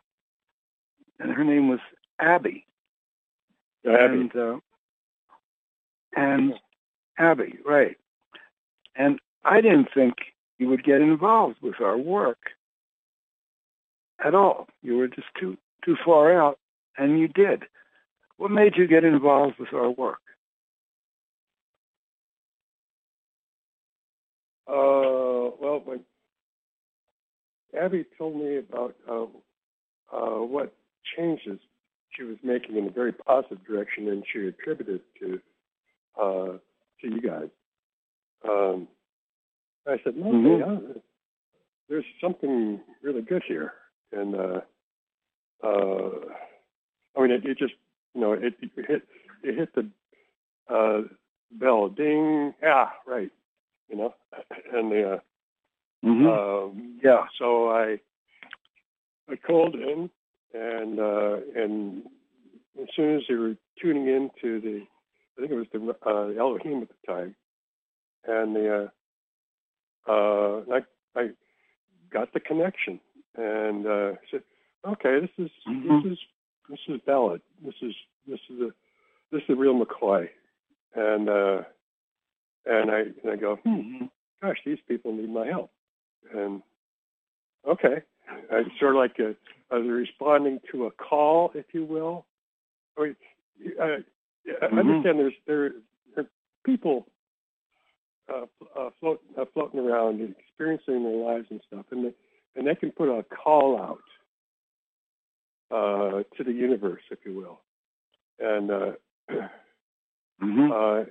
And her name was Abby. Abby. And, uh, and Abby, right. And I didn't think you would get involved with our work at all. You were just too too far out, and you did. What made you get involved with our work? Uh, well, when Abby told me about uh, uh, what changes she was making in a very positive direction, and she attributed to uh, to you guys. Um, I said, "No, mm-hmm. yeah, there's something really good here," and uh, uh, I mean, it, it, just you know it, it hit it hit the uh, bell, ding, yeah, right, you know, <clears throat> and the uh, mm-hmm. um, yeah. So I I called in and uh, and as soon as they were tuning into the, I think it was the uh, Elohim at the time, and the uh, uh, I I got the connection and uh, said, okay, this is mm-hmm. this is this is valid. This is this is a this is a real McCoy, and uh, and I and I go, hmm, gosh, these people need my help, and okay, it's sort of like a, uh, responding to a call, if you will. I mean, uh, mm-hmm. I understand there's there, there are people uh, uh, float, uh, floating around and experiencing their lives and stuff, and they, and they can put a call out uh, to the universe, if you will, and uh, <clears throat> mm-hmm. uh,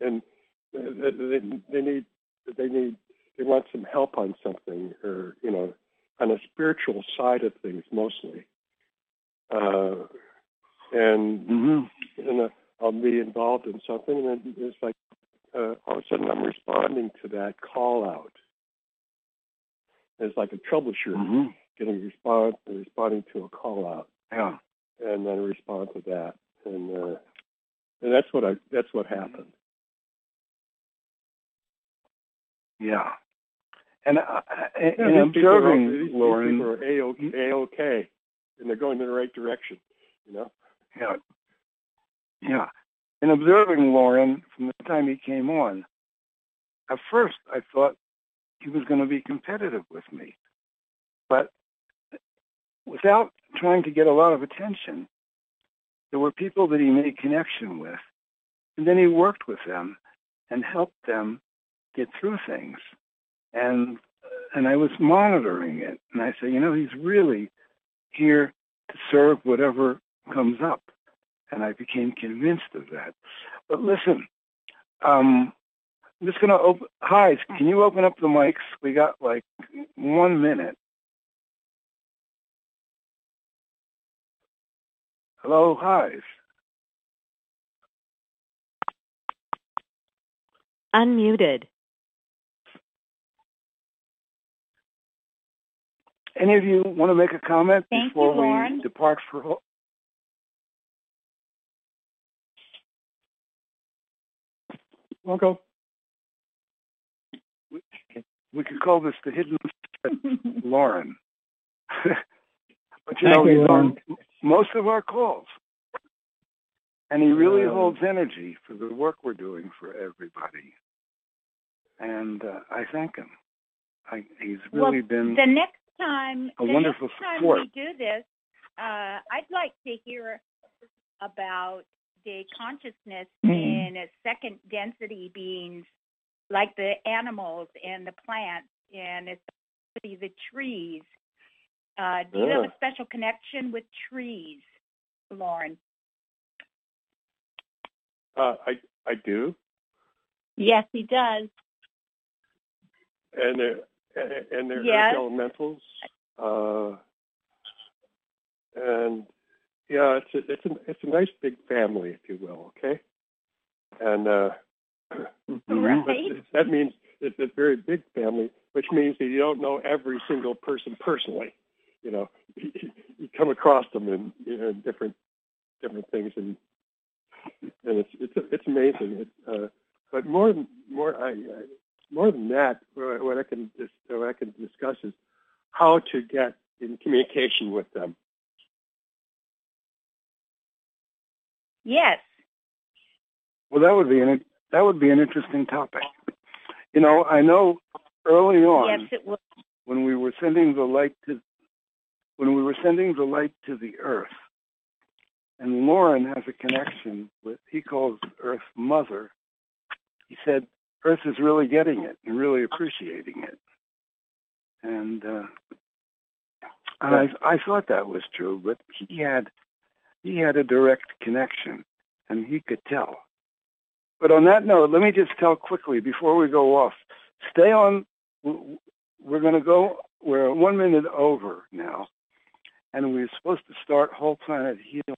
and they, they need they need they want some help on something, or you know, on a spiritual side of things mostly. Uh, and mm-hmm. and uh, I'll be involved in something, and then it's like uh, all of a sudden I'm responding to that call out. It's like a troubleshooter mm-hmm. getting respond responding to a call out. Yeah, and then respond to that, and uh, and that's what I that's what happened. Yeah, and uh, yeah, in observing are, Lauren, these people are a okay, and they're going in the right direction. You know. Yeah. Yeah. In observing Lauren from the time he came on, at first I thought he was going to be competitive with me. But without trying to get a lot of attention, there were people that he made connection with. And then he worked with them and helped them get through things. And and I was monitoring it. And I said, you know, he's really here to serve whatever comes up. And I became convinced of that. But listen, um, I'm just going to open. Hi, can you open up the mics? We got like one minute. Hello, hi. Unmuted. Any of you want to make a comment Thank before you, we Lauren. depart for Welcome. We, we could call this the hidden <laughs> Lauren. <laughs> but you Thank know, you, he's Lauren. on most of our calls. And he really Um, holds energy for the work we're doing for everybody. And uh, I thank him. I, he's really well, been the next time. a wonderful time support. we do this, uh, I'd like to hear about the consciousness Hmm. in a second density beings, like the animals and the plants, and especially the trees. Uh, do you have a special connection with trees, Lauren? Uh, I I do, Yes, he does. and and they're Yes. elementals. Uh, and yeah, it's a, it's a it's a nice big family, if you will. Okay, and uh, Mhm. Right. that means it's a very big family, which means that you don't know every single person personally. You know, you come across them in, you know, in different different things, and and it's it's it's amazing. It's, uh, but more more I, I more than that, what what I can what I can discuss is how to get in communication with them. Yes. Well, that would be an that would be an interesting topic. You know, I know early on Yes, it will. when we were sending the light to when we were sending the light to the earth and lauren has a connection with he calls earth mother he said earth is really getting it and really appreciating it. And uh i i thought that was true but he had he had a direct connection and he could tell. But on that note let me just tell quickly before we go off. Stay on we're going to go we're one minute over now and we're supposed to start whole planet heal.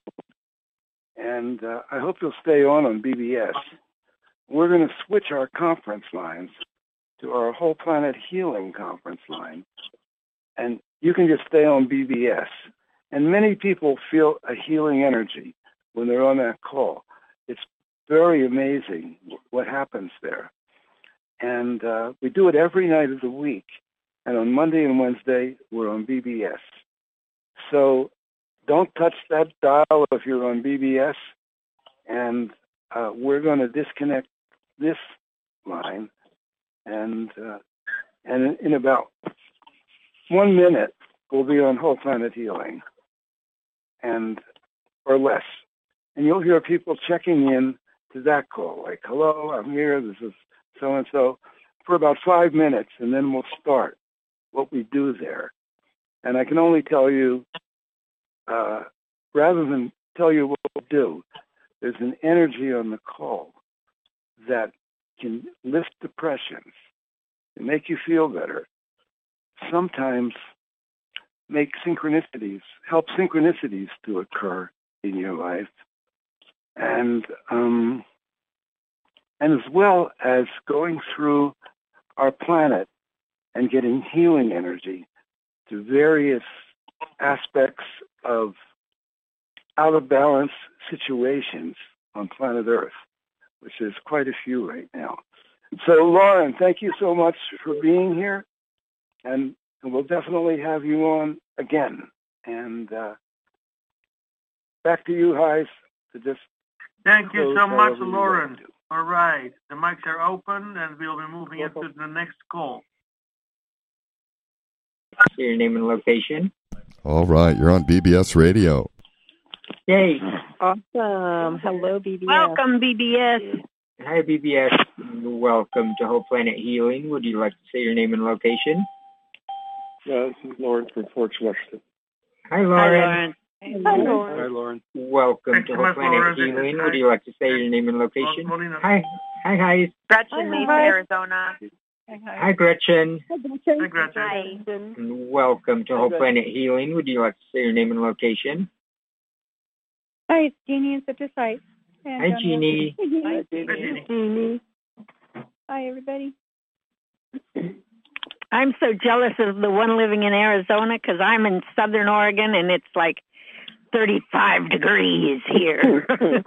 And uh, i hope you'll stay on on bbs we're going to switch our conference lines to our whole planet healing conference line and you can just stay on bbs and many people feel a healing energy when they're on that call it's very amazing what happens there and uh, we do it every night of the week. And on Monday and Wednesday, we're on BBS. So don't touch that dial if you're on BBS. And uh, we're going to disconnect this line. And uh, and in about one minute, we'll be on Whole Planet Healing, and or less. And you'll hear people checking in to that call, like, "Hello, I'm here. This is so and so for about five minutes, and then we'll start what we do there. And I can only tell you, uh, rather than tell you what we'll do, there's an energy on the call that can lift depressions and make you feel better. Sometimes make synchronicities, help synchronicities to occur in your life. And um, and as well as going through our planet and getting healing energy to various aspects of out of balance situations on planet Earth, which is quite a few right now. So, Lauren, thank you so much for being here, and we'll definitely have you on again. And uh, back to you, Heis, to just Thank you so much, however you want Lauren. All right, the mics are open, and we'll be moving into the next call. Your name and location. All right, you're on BBS Radio. Yay. Awesome. Hello, BBS. Welcome, BBS. Hi, BBS. Welcome to Whole Planet Healing. Would you like to say your name and location? Yeah, this is Lauren from Fort Washington. Hi, Lauren. Hi, Lauren. Hi, Lauren. Welcome Thanks to so Whole Planet Lauren. Healing. Would you like to say your name and location? Molina. Hi. Hi, hi. Gretchen, Mesa, Arizona. Hi, Gretchen. Hi, Gretchen. Hi. And welcome to Whole Planet Healing. Would you like to say your name and location? Hi, it's Jeannie in Citrus <laughs> Heights. Hi, Jeannie. Hi, Jeannie. Jeannie. Hi, everybody. I'm so jealous of the one living in Arizona because I'm in Southern Oregon and it's like 35 degrees here. <laughs>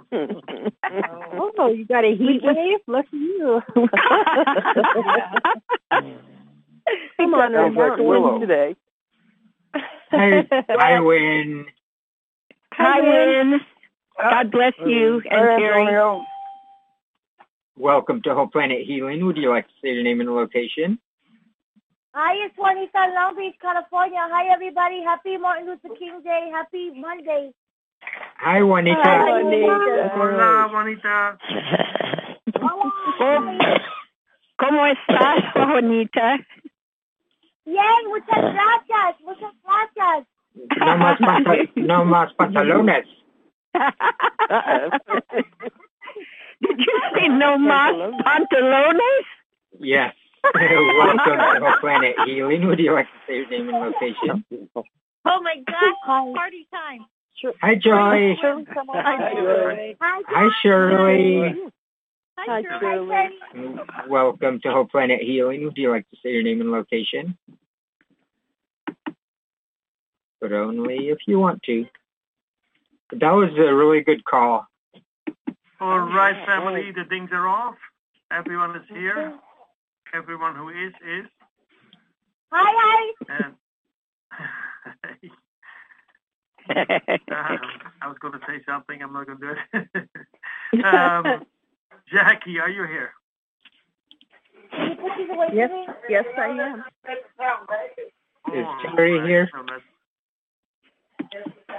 Oh, you got a heat wave? Look at you. <laughs> Come on, Sounds like mountain Willow. winds today. Hi, hi, Wynn. Hi, Wynn. God bless you and Hi, Terry. Welcome to Whole Planet Healing. Would you like to say your name and location? Hi, it's Juanita, Long Beach, California. Hi, everybody. Happy Martin Luther King Day. Happy Monday. Hi, Juanita. Hi, Juanita. Hola, Juanita. <laughs> ¿Cómo estás, Juanita? Yay, muchas gracias. Muchas gracias. No más, <laughs> panta- no más <laughs> pantalones. Did you say no más pantalones? Yes. <laughs> Welcome to Whole Planet Healing. Would you like to say your name and location? Oh, my God. Party time. Hi, Joy. Hi, Joy. Hi, Shirley. Hi, Shirley. Hi, Teddy. Welcome to Whole Planet Healing. Would you like to say your name and location? But only if you want to. But that was a really good call. All right, family, the things are off. Everyone is here. Everyone who is, is. Hi, hi. And <laughs> um, I was going to say something. I'm not going to do it. <laughs> um, Jackie, are you here? Yes, yes, I am. Is Terry here?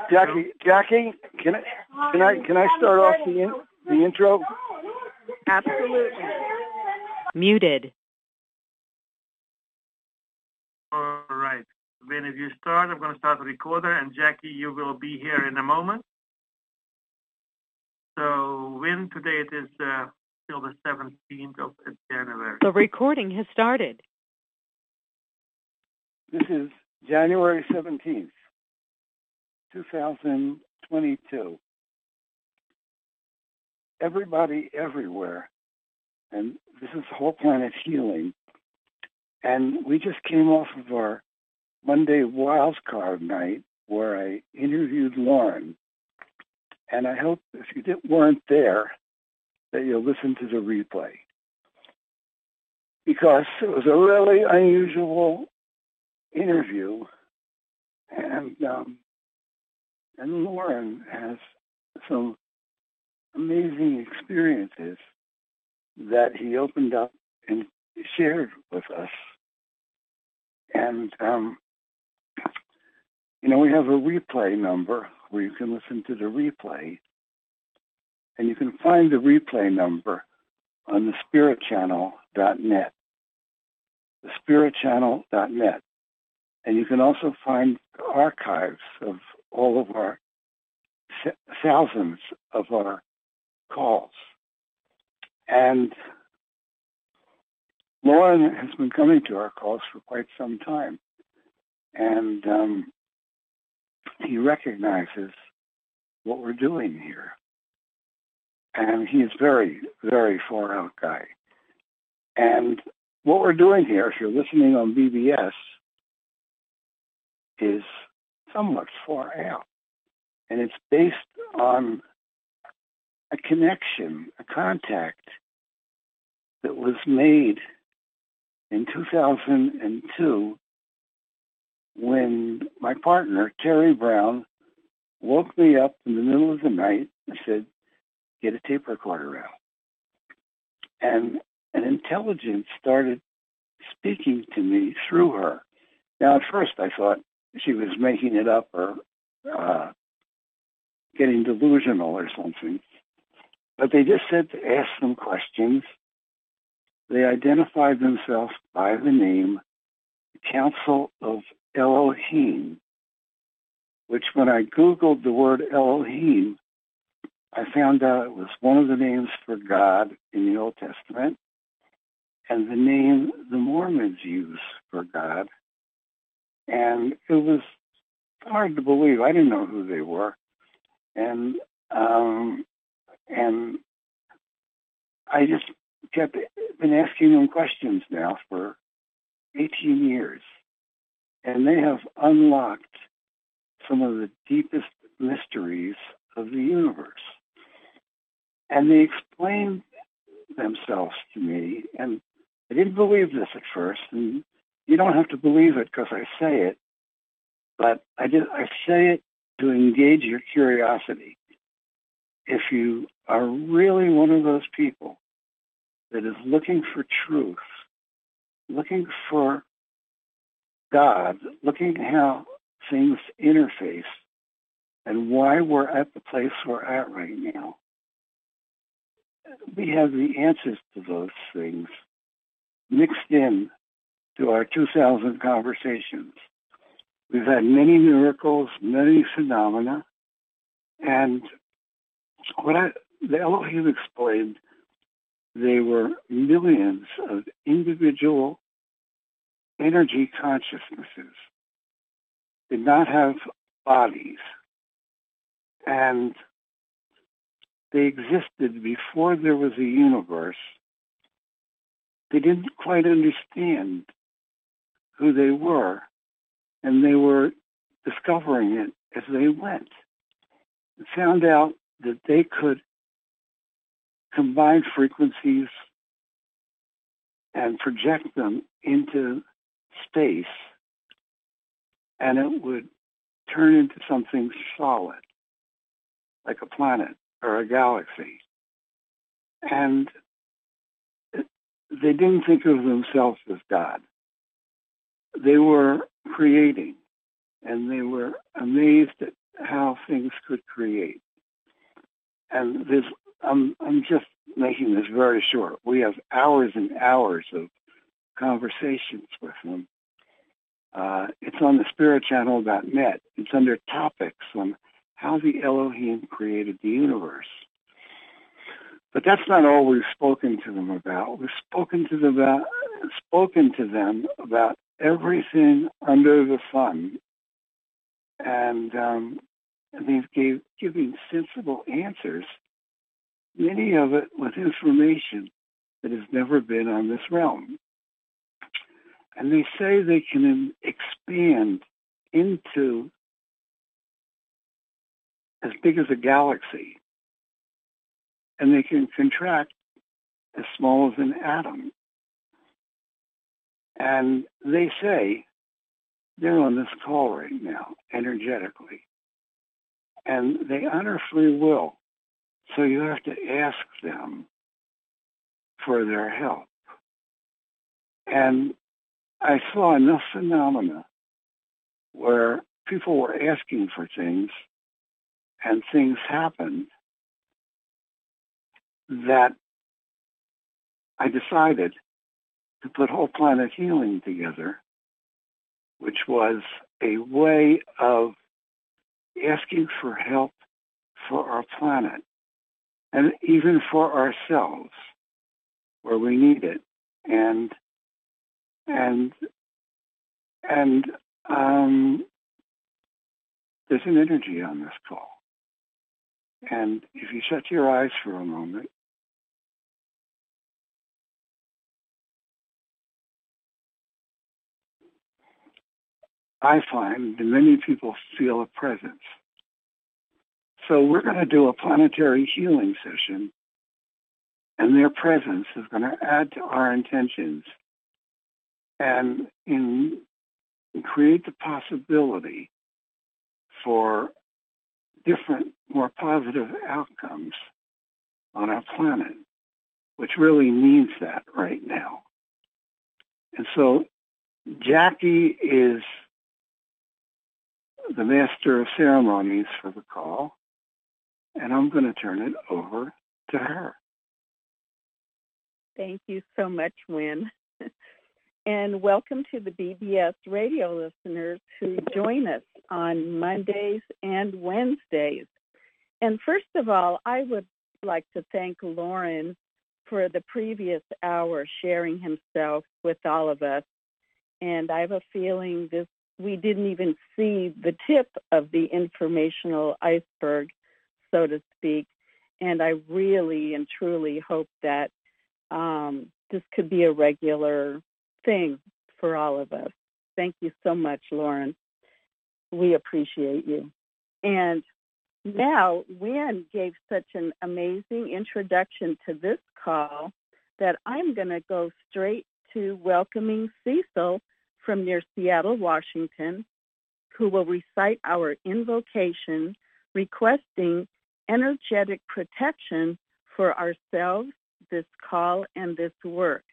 Jackie, Jackie, can I can I can I start off the in, the intro? Absolutely. Muted. All right. Wynn if you start, I'm going to start the recorder, and Jackie, you will be here in a moment. So, when today it is uh, till the 17th of January. The recording has started. This is January 17th, 2022. Everybody everywhere, and this is the Whole Planet Healing. And we just came off of our Monday wild card night where I interviewed Lauren. And I hope if you didn't, weren't there, that you'll listen to the replay. Because it was a really unusual interview. And, um, and Lauren has some amazing experiences that he opened up and shared with us. And, um, you know, we have a replay number where you can listen to the replay. And you can find the replay number on the spiritchannel.net. The spiritchannel.net. And you can also find archives of all of our thousands of our calls. And Lauren has been coming to our calls for quite some time. And um, he recognizes what we're doing here. And he's very, very far out guy. And what we're doing here, if you're listening on BBS, is somewhat far out. And it's based on a connection, a contact that was made in 2002 when my partner, Terry Brown, woke me up in the middle of the night and said, get a tape recorder out. And an intelligence started speaking to me through her. Now, at first, I thought she was making it up or uh, getting delusional or something. But they just said to ask them questions. They identified themselves by the name Council of Elohim, which when I Googled the word Elohim, I found out it was one of the names for God in the Old Testament and the name the Mormons use for God. And it was hard to believe. I didn't know who they were. And um, and I just kept been asking them questions now for 18 years. And they have unlocked some of the deepest mysteries of the universe. And they explained themselves to me, and I didn't believe this at first, and you don't have to believe it because I say it, but I did I say it to engage your curiosity. If you are really one of those people that is looking for truth, looking for God, looking how things interface and why we're at the place we're at right now. We have the answers to those things mixed in to our 2000 conversations. We've had many miracles, many phenomena, and what I, the Elohim explained, they were millions of individual energy consciousnesses, did not have bodies, and they existed before there was a universe. They didn't quite understand who they were, and they were discovering it as they went. And found out that they could combine frequencies and project them into space, and it would turn into something solid, like a planet or a galaxy. And they didn't think of themselves as God. They were creating, and they were amazed at how things could create. And this, I'm, I'm just making this very short. We have hours and hours of conversations with them. Uh, it's on the spiritchannel.net. It's under topics on how the Elohim created the universe. But that's not all we've spoken to them about. We've spoken to them about spoken to them about everything under the sun, and um, they've gave, giving sensible answers. Many of it with information that has never been on this realm. And they say they can expand into as big as a galaxy. And they can contract as small as an atom. And they say they're on this call right now, energetically. And they honor free will. So you have to ask them for their help. And I saw enough phenomena where people were asking for things and things happened that I decided to put whole planet healing together, which was a way of asking for help for our planet and even for ourselves where we need it. And and and um, there's an energy on this call. And if you shut your eyes for a moment, I find that many people feel a presence. So we're going to do a planetary healing session, and their presence is going to add to our intentions and in, create the possibility for different, more positive outcomes on our planet, which really needs that right now. And so Jackie is the master of ceremonies for the call, and I'm going to turn it over to her. Thank you so much, Wynn. <laughs> and welcome to the BBS radio listeners who join us on Mondays and Wednesdays. And first of all, I would like to thank Lauren for the previous hour sharing himself with all of us. And I have a feeling this we didn't even see the tip of the informational iceberg, so to speak. And I really and truly hope that um, this could be a regular thing for all of us. Thank you so much, Lauren. We appreciate you. And now, Wynn gave such an amazing introduction to this call that I'm going to go straight to welcoming Cecil from near Seattle, Washington, who will recite our invocation requesting energetic protection for ourselves, this call, and this work.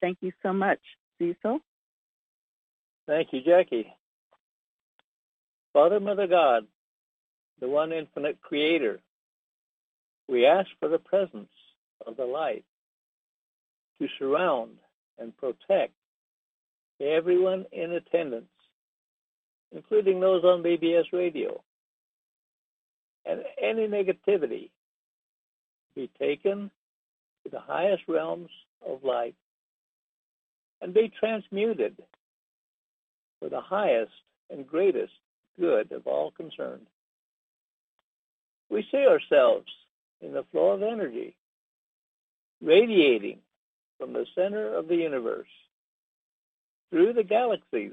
Thank you so much, Cecil. Thank you, Jackie. Father, Mother God, the one infinite creator, we ask for the presence of the light to surround and protect everyone in attendance, including those on BBS radio, and any negativity be taken to the highest realms of light and be transmuted for the highest and greatest good of all concerned. We see ourselves in the flow of energy, radiating from the center of the universe through the galaxies,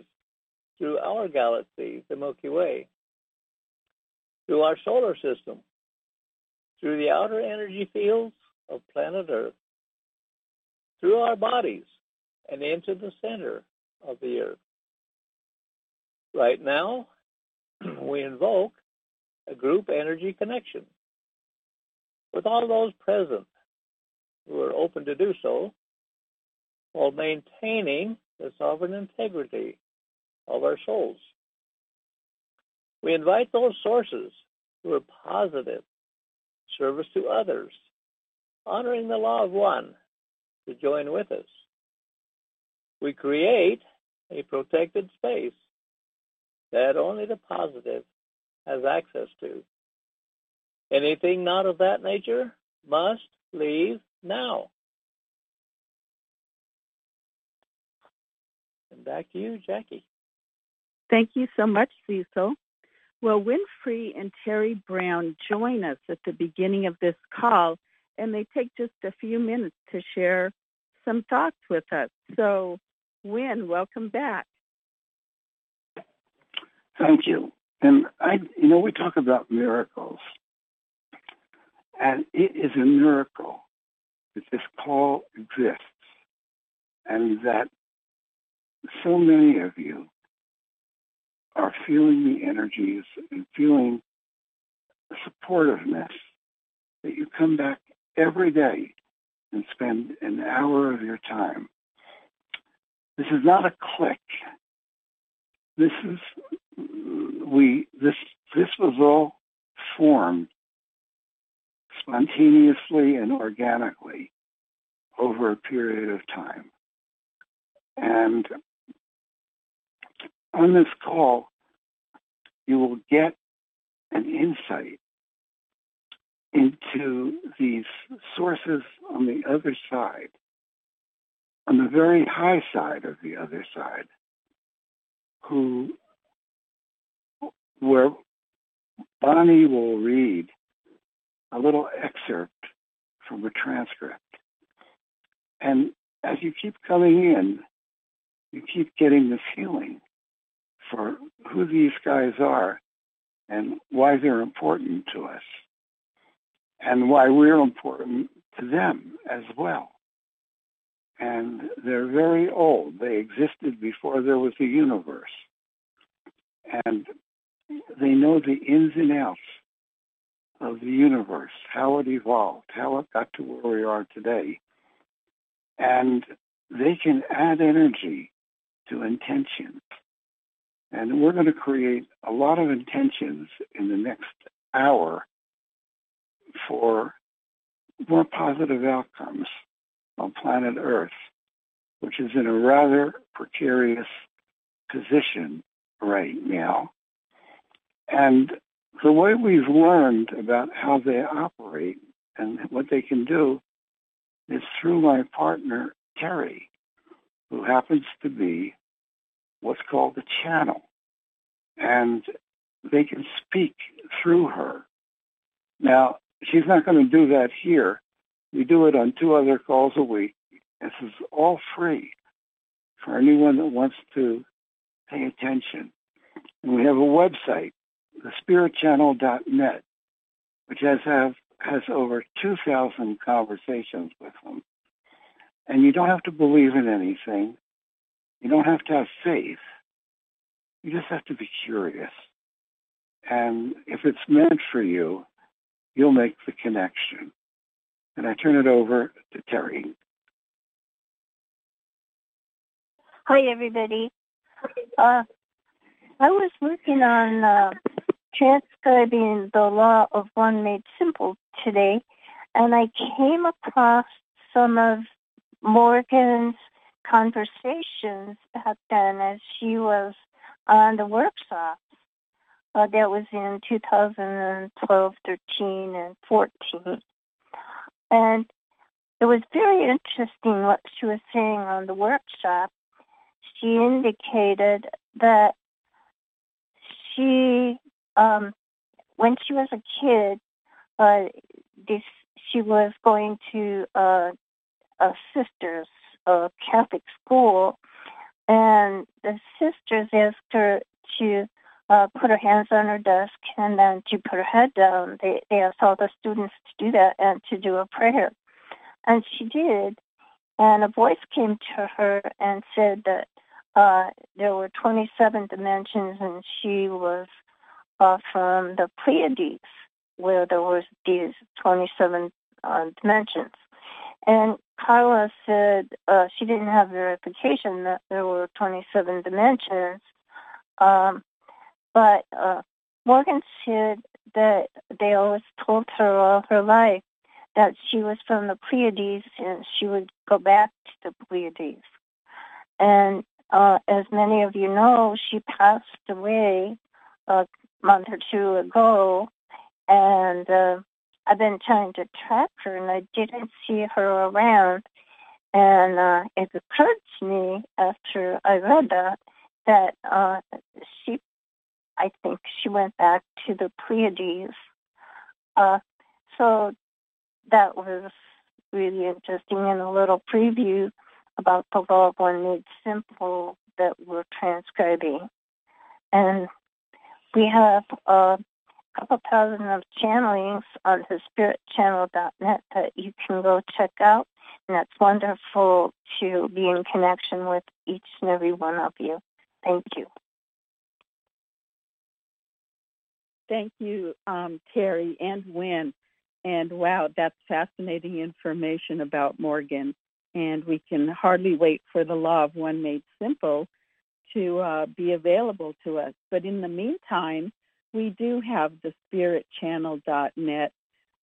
through our galaxy, the Milky Way, through our solar system, through the outer energy fields of planet Earth, through our bodies, and into the center of the Earth. Right now, <clears throat> we invoke a group energy connection with all those present who are open to do so while maintaining the sovereign integrity of our souls. We invite those sources who are positive, service to others, honoring the law of one, to join with us. We create a protected space that only the positive has access to. Anything not of that nature must leave now. And back to you, Jackie. Thank you so much, Cecil. Well, Wynn Free and Terry Brown join us at the beginning of this call, and they take just a few minutes to share some thoughts with us. So, Wynn, welcome back. Thank you. And I, you know, we talk about miracles, and it is a miracle that this call exists, and that so many of you are feeling the energies and feeling supportiveness that you come back every day and spend an hour of your time. This is not a click. This is we this this was all formed spontaneously and organically over a period of time. And on this call, you will get an insight into these sources on the other side, on the very high side of the other side, who, where Bonnie will read a little excerpt from a transcript. And as you keep coming in, you keep getting the feeling for who these guys are and why they're important to us and why we're important to them as well. And they're very old. They existed before there was a universe. And they know the ins and outs of the universe, how it evolved, how it got to where we are today. And they can add energy to intentions and we're going to create a lot of intentions in the next hour for more positive outcomes on planet Earth, which is in a rather precarious position right now. And the way we've learned about how they operate and what they can do is through my partner, Terry, who happens to be what's called the channel. And they can speak through her. Now, she's not going to do that here. We do it on two other calls a week. This is all free for anyone that wants to pay attention. And we have a website, thespiritchannel.net, which has have has over 2,000 conversations with them. And you don't have to believe in anything. You don't have to have faith. You just have to be curious. And if it's meant for you, you'll make the connection. And I turn it over to Terry. Hi, everybody. Uh, I was working on uh, transcribing the law of one made simple today, and I came across some of Morgan's conversations back then as she was on the workshop. Uh, that was in 2012, 13, and 14. And it was very interesting what she was saying on the workshop. She indicated that she, um, when she was a kid, uh, this she was going to uh, a sister's uh, Catholic school, and the sisters asked her to uh, put her hands on her desk and then to put her head down. They, they asked all the students to do that and to do a prayer. And she did. And a voice came to her and said that uh, there were 27 dimensions and she was uh, from the Pleiades, where there was these 27 uh, dimensions. And Carla said uh, she didn't have verification that there were 27 dimensions. Um, but uh, Morgan said that they always told her all her life that she was from the Pleiades and she would go back to the Pleiades. And uh, as many of you know, she passed away a month or two ago, and uh, I've been trying to track her, and I didn't see her around. And uh, it occurred to me after I read that that uh, she, I think she went back to the Pleiades. Uh, so that was really interesting and a little preview about the law of one made simple that we're transcribing. And we have a couple thousand of channelings on the spiritchannel.net that you can go check out. And that's wonderful to be in connection with each and every one of you. Thank you. Thank you, um, Terry and Wynn. And wow, that's fascinating information about Morgan. And we can hardly wait for the law of one made simple to uh, be available to us. But in the meantime, we do have the spiritchannel.net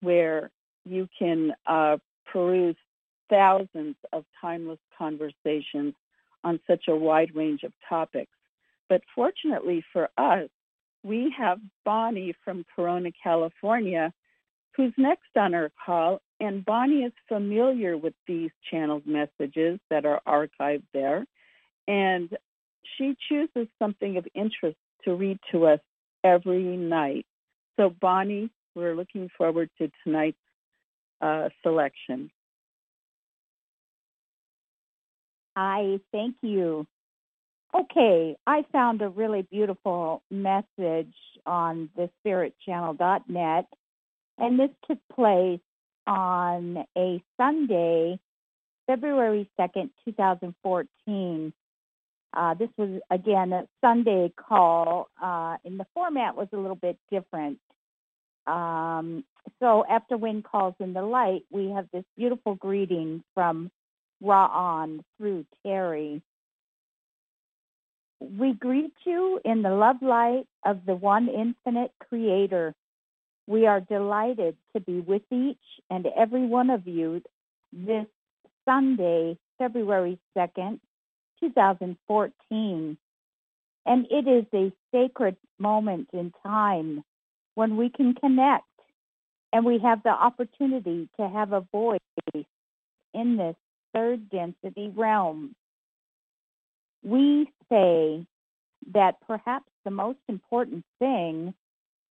where you can uh, peruse thousands of timeless conversations on such a wide range of topics. But fortunately for us, we have Bonnie from Corona, California, who's next on our call. And Bonnie is familiar with these channeled messages that are archived there. And she chooses something of interest to read to us every night. So, Bonnie, we're looking forward to tonight's uh, selection. Hi, thank you. Okay, I found a really beautiful message on the spiritchannel.net, and this took place on a Sunday, February 2nd, 2014. Uh, this was, again, a Sunday call, uh, and the format was a little bit different. Um, so after Wynn calls in the light, we have this beautiful greeting from Ra-On through Terry. We greet you in the love light of the one infinite creator. We are delighted to be with each and every one of you this Sunday, February 2nd, 2014. And it is a sacred moment in time when we can connect and we have the opportunity to have a voice in this third density realm. We say that perhaps the most important thing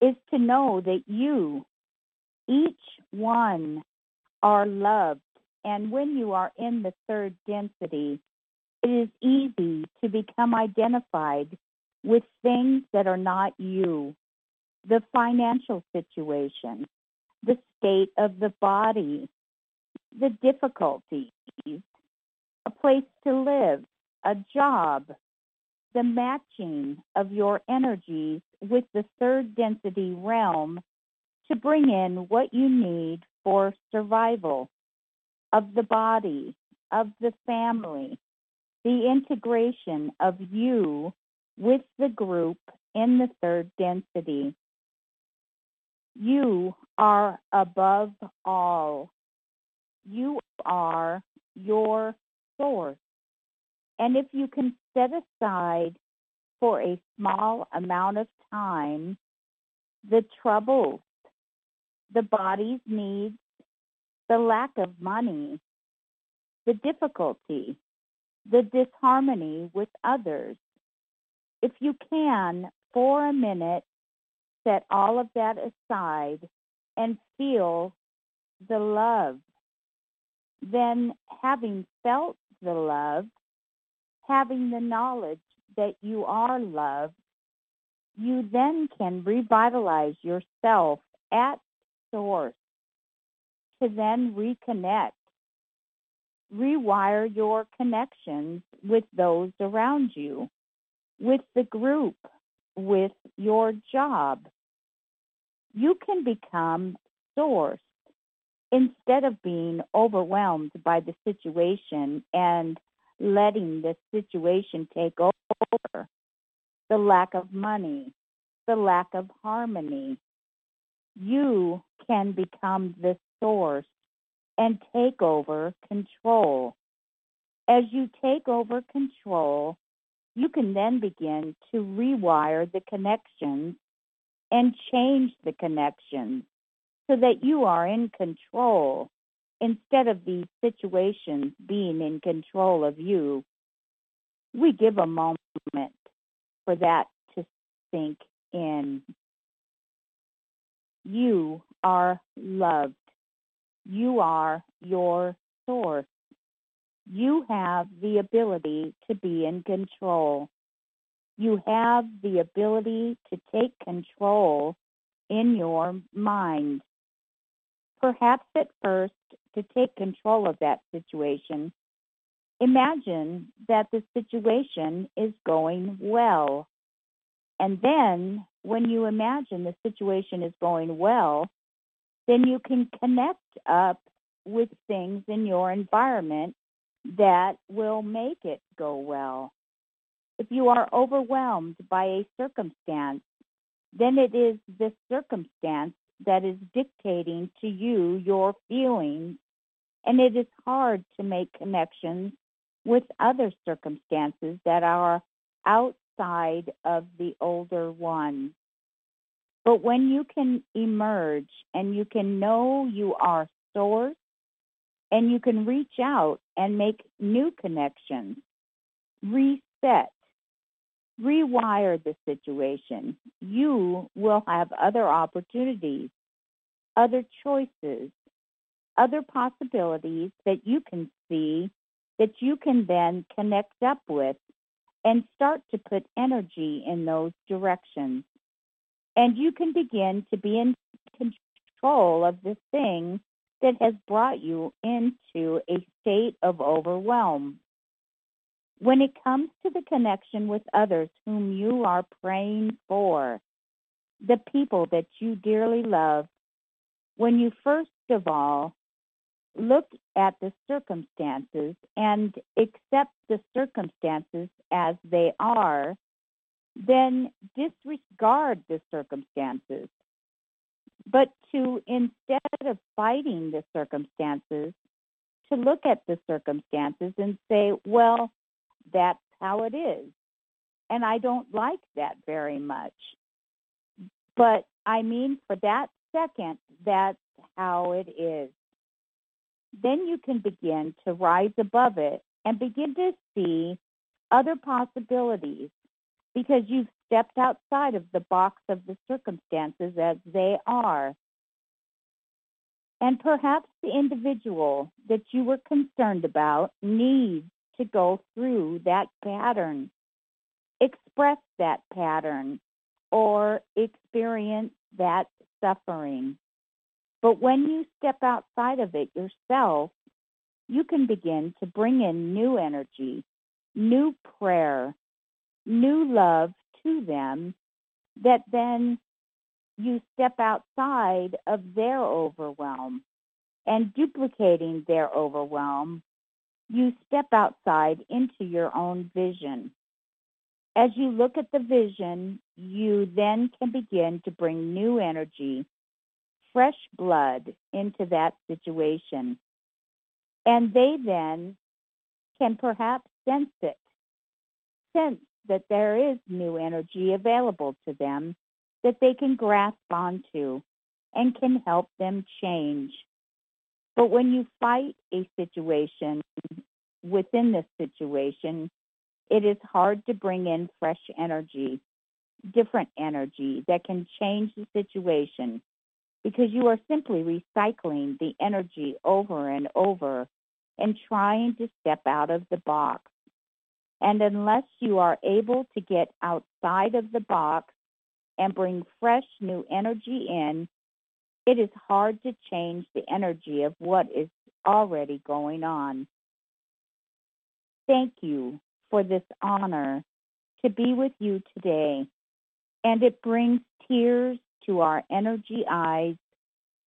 is to know that you, each one, are loved. And when you are in the third density, it is easy to become identified with things that are not you. The financial situation, the state of the body, the difficulties, a place to live, a job, the matching of your energies with the third density realm to bring in what you need for survival of the body, of the family, the integration of you with the group in the third density. You are above all. You are your source. And if you can set aside for a small amount of time the troubles, the body's needs, the lack of money, the difficulty, the disharmony with others. If you can, for a minute, set all of that aside and feel the love, then having felt the love, having the knowledge that you are loved, you then can revitalize yourself at source to then reconnect rewire your connections with those around you, with the group, with your job. You can become source instead of being overwhelmed by the situation and letting the situation take over the lack of money, the lack of harmony, you can become the source and take over control. As you take over control, you can then begin to rewire the connections and change the connections so that you are in control instead of these situations being in control of you. We give a moment for that to sink in. You are loved. You are your source. You have the ability to be in control. You have the ability to take control in your mind. Perhaps at first, to take control of that situation, imagine that the situation is going well. And then, when you imagine the situation is going well, then you can connect up with things in your environment that will make it go well. If you are overwhelmed by a circumstance, then it is the circumstance that is dictating to you your feelings, and it is hard to make connections with other circumstances that are outside of the older ones. But when you can emerge and you can know you are source and you can reach out and make new connections, reset, rewire the situation, you will have other opportunities, other choices, other possibilities that you can see that you can then connect up with and start to put energy in those directions. And you can begin to be in control of the thing that has brought you into a state of overwhelm. When it comes to the connection with others whom you are praying for, the people that you dearly love, when you first of all look at the circumstances and accept the circumstances as they are, then disregard the circumstances. But to instead of fighting the circumstances, to look at the circumstances and say, well, that's how it is. And I don't like that very much. But I mean, for that second, that's how it is. Then you can begin to rise above it and begin to see other possibilities because you've stepped outside of the box of the circumstances as they are. And perhaps the individual that you were concerned about needs to go through that pattern, express that pattern, or experience that suffering. But when you step outside of it yourself, you can begin to bring in new energy, new prayer, new love to them that then you step outside of their overwhelm and duplicating their overwhelm, you step outside into your own vision. As you look at the vision, you then can begin to bring new energy, fresh blood into that situation. And they then can perhaps sense it, sense that there is new energy available to them that they can grasp onto and can help them change. But when you fight a situation within this situation, it is hard to bring in fresh energy, different energy that can change the situation because you are simply recycling the energy over and over and trying to step out of the box. And unless you are able to get outside of the box and bring fresh new energy in, it is hard to change the energy of what is already going on. Thank you for this honor to be with you today. And it brings tears to our energy eyes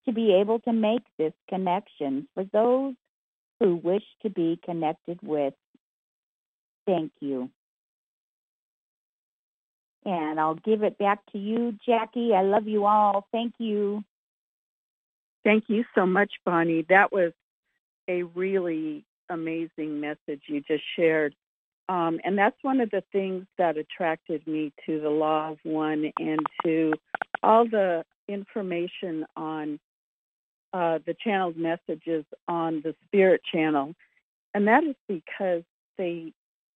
to be able to make this connection for those who wish to be connected with. Thank you. And I'll give it back to you, Jackie. I love you all. Thank you. Thank you so much, Bonnie. That was a really amazing message you just shared. Um, and that's one of the things that attracted me to the Law of One and to all the information on uh, the channeled messages on the Spirit Channel. And that is because they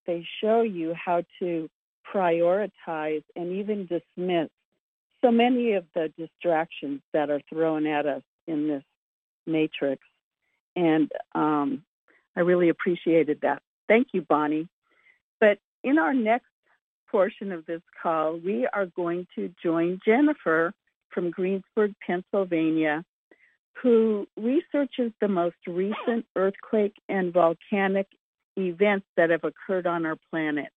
they show you how to prioritize and even dismiss so many of the distractions that are thrown at us in this matrix. And um, I really appreciated that. Thank you, Bonnie. But in our next portion of this call, we are going to join Jennifer from Greensburg, Pennsylvania, who researches the most recent earthquake and volcanic events that have occurred on our planet.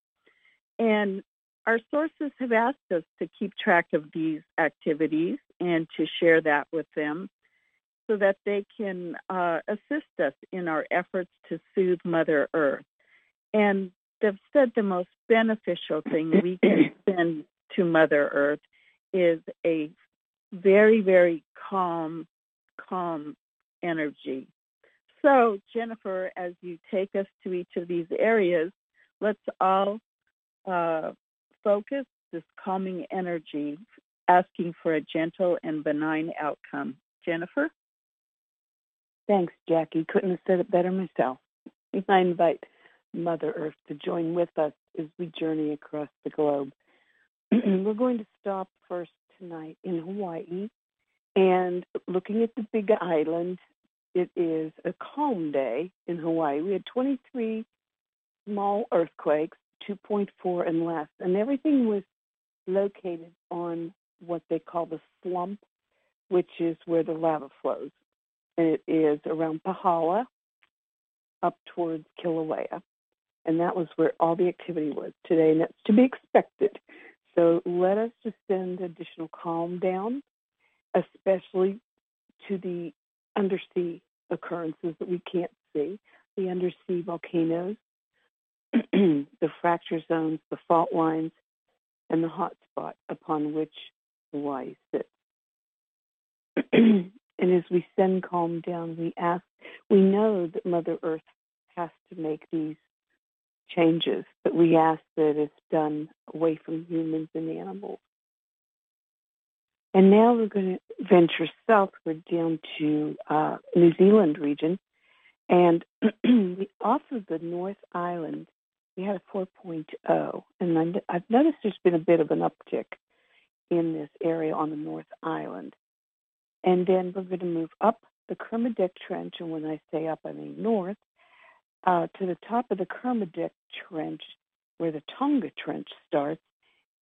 And our sources have asked us to keep track of these activities and to share that with them so that they can uh, assist us in our efforts to soothe Mother Earth. And they've said the most beneficial thing we can <clears throat> send to Mother Earth is a very, very calm, calm energy. So, Jennifer, as you take us to each of these areas, let's all uh, focus this calming energy, asking for a gentle and benign outcome. Jennifer? Thanks, Jackie. Couldn't have said it better myself. <laughs> I invite Mother Earth to join with us as we journey across the globe. <clears throat> We're going to stop first tonight in Hawaii and looking at the big island. It is a calm day in Hawaii. We had 23 small earthquakes, 2.4 and less, and everything was located on what they call the slump, which is where the lava flows. And it is around Pahala up towards Kilauea. And that was where all the activity was today, and that's to be expected. So let us just send additional calm down, especially to the undersea occurrences that we can't see, the undersea volcanoes, <clears throat> the fracture zones, the fault lines, and the hot spot upon which Hawaii sits. <clears throat> and as we send calm down, we ask, we know that Mother Earth has to make these changes, but we ask that it's done away from humans and animals. And now we're going to venture southward down to uh, New Zealand region, and <clears throat> off of the North Island, we had a 4.0, and I've noticed there's been a bit of an uptick in this area on the North Island. And then we're going to move up the Kermadec Trench, and when I say up, I mean north, uh, to the top of the Kermadec Trench, where the Tonga Trench starts,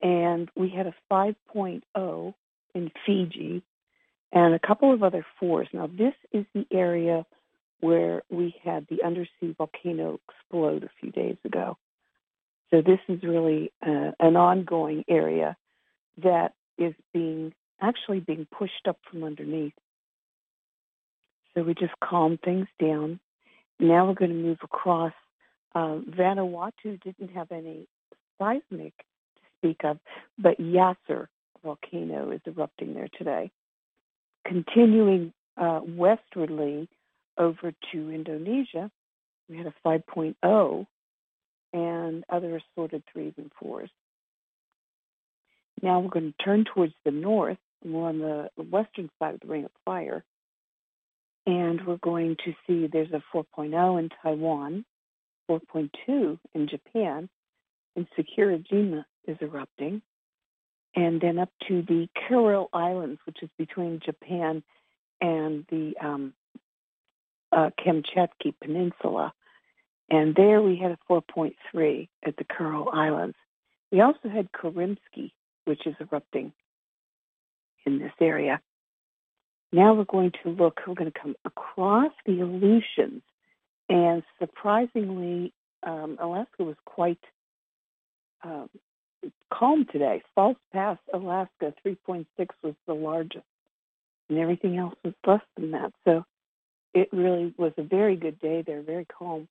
and we had a 5.0 in Fiji and a couple of other fours. Now, this is the area where we had the undersea volcano explode a few days ago. So this is really uh, an ongoing area that is being actually being pushed up from underneath. So we just calm things down now we're going to move across. Uh, Vanuatu didn't have any seismic to speak of, but Yasur volcano is erupting there today. Continuing uh, westwardly over to Indonesia, we had a 5.0 and other assorted threes and fours. Now we're going to turn towards the north. We're on the western side of the Ring of Fire and we're going to see there's a 4.0 in Taiwan, 4.2 in Japan, and Sakurajima is erupting. And then up to the Kuril Islands, which is between Japan and the um, uh, Peninsula. And there we had a 4.3 at the Kuril Islands. We also had Karymsky, which is erupting in this area. Now we're going to look, we're going to come across the Aleutians. And surprisingly, um, Alaska was quite um, calm today. False Pass, Alaska, 3.6 was the largest and everything else was less than that. So it really was a very good day there, very calm.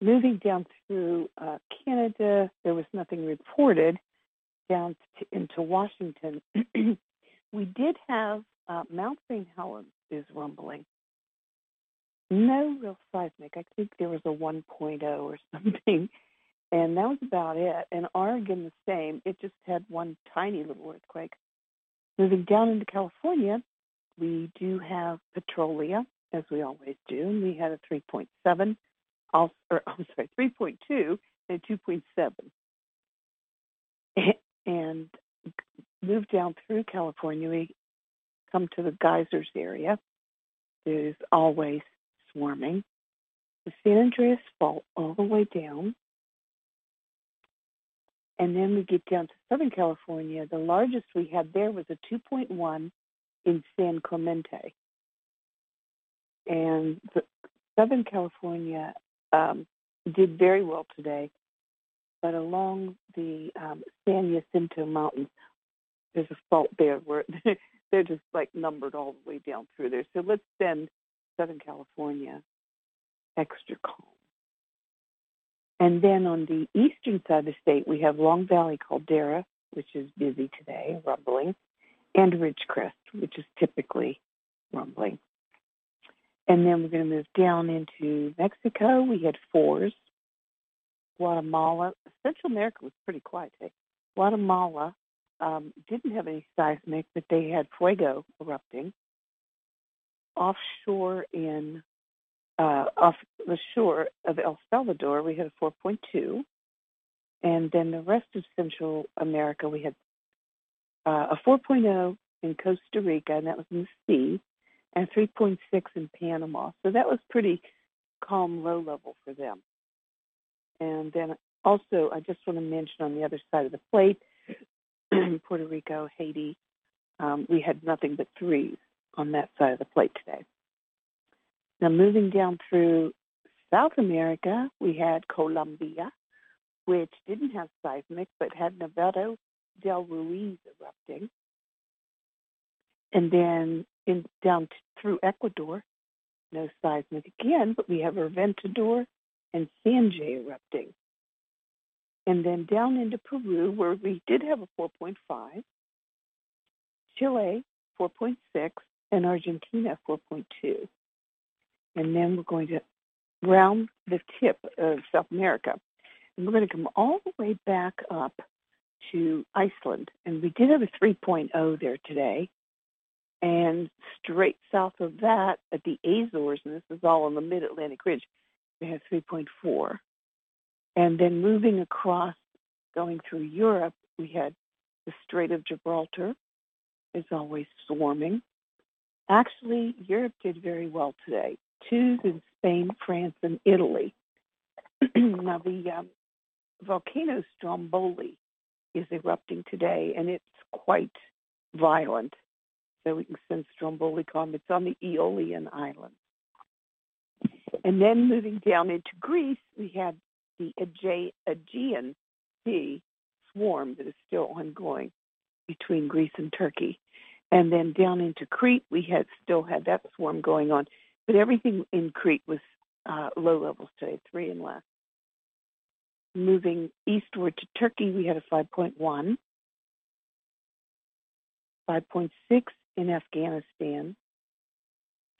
Moving down through uh, Canada, there was nothing reported. Down to, into Washington, <clears throat> we did have uh, Mount St. Helens is rumbling. No real seismic. I think there was a 1.0 or <laughs> something, and that was about it. And Oregon, the same. It just had one tiny little earthquake. Moving down into California, we do have Petrolia, as we always do, and we had a 3.7, also, or <laughs> I'm sorry, 3.2 and 2.7. <laughs> And move down through California, we come to the geysers area. There's always swarming. The San Andreas Fault all the way down. And then we get down to Southern California. The largest we had there was a 2.1 in San Clemente. And the, Southern California um, did very well today, but along the um, San Jacinto Mountains, there's a fault there where <laughs> they're just like numbered all the way down through there. So let's send Southern California extra calm. And then on the eastern side of the state, we have Long Valley Caldera, which is busy today, rumbling, and Ridgecrest, which is typically rumbling. And then we're going to move down into Mexico. We had fours. Guatemala, Central America was pretty quiet today. Guatemala um, didn't have any seismic, but they had fuego erupting. Offshore in uh, off the shore of El Salvador, we had a 4.2, and then the rest of Central America, we had uh, a 4.0 in Costa Rica, and that was in the sea, and 3.6 in Panama. So that was pretty calm, low level for them. And then also, I just want to mention on the other side of the plate, <clears throat> Puerto Rico, Haiti, um, we had nothing but threes on that side of the plate today. Now, moving down through South America, we had Colombia, which didn't have seismic but had Nevado del Ruiz erupting. And then in, down t- through Ecuador, no seismic again, but we have Reventador and Sangay erupting. And then down into Peru, where we did have a 4.5, Chile 4.6, and Argentina 4.2. And then we're going to round the tip of South America. And we're going to come all the way back up to Iceland. And we did have a 3.0 there today. And straight south of that at the Azores, and this is all on the mid Atlantic Ridge, we have 3.4. And then moving across, going through Europe, we had the Strait of Gibraltar is always swarming. Actually, Europe did very well today. In Spain, France, and Italy. <clears throat> now, the um, volcano Stromboli is erupting today, and it's quite violent so we can send Stromboli calm. It's on the Aeolian Islands. And then moving down into Greece, we had the Aegean Sea swarm that is still ongoing between Greece and Turkey. And then down into Crete, we had still had that swarm going on, but everything in Crete was uh, low levels today, three and less. Moving eastward to Turkey, we had a 5.1, 5.6 in Afghanistan,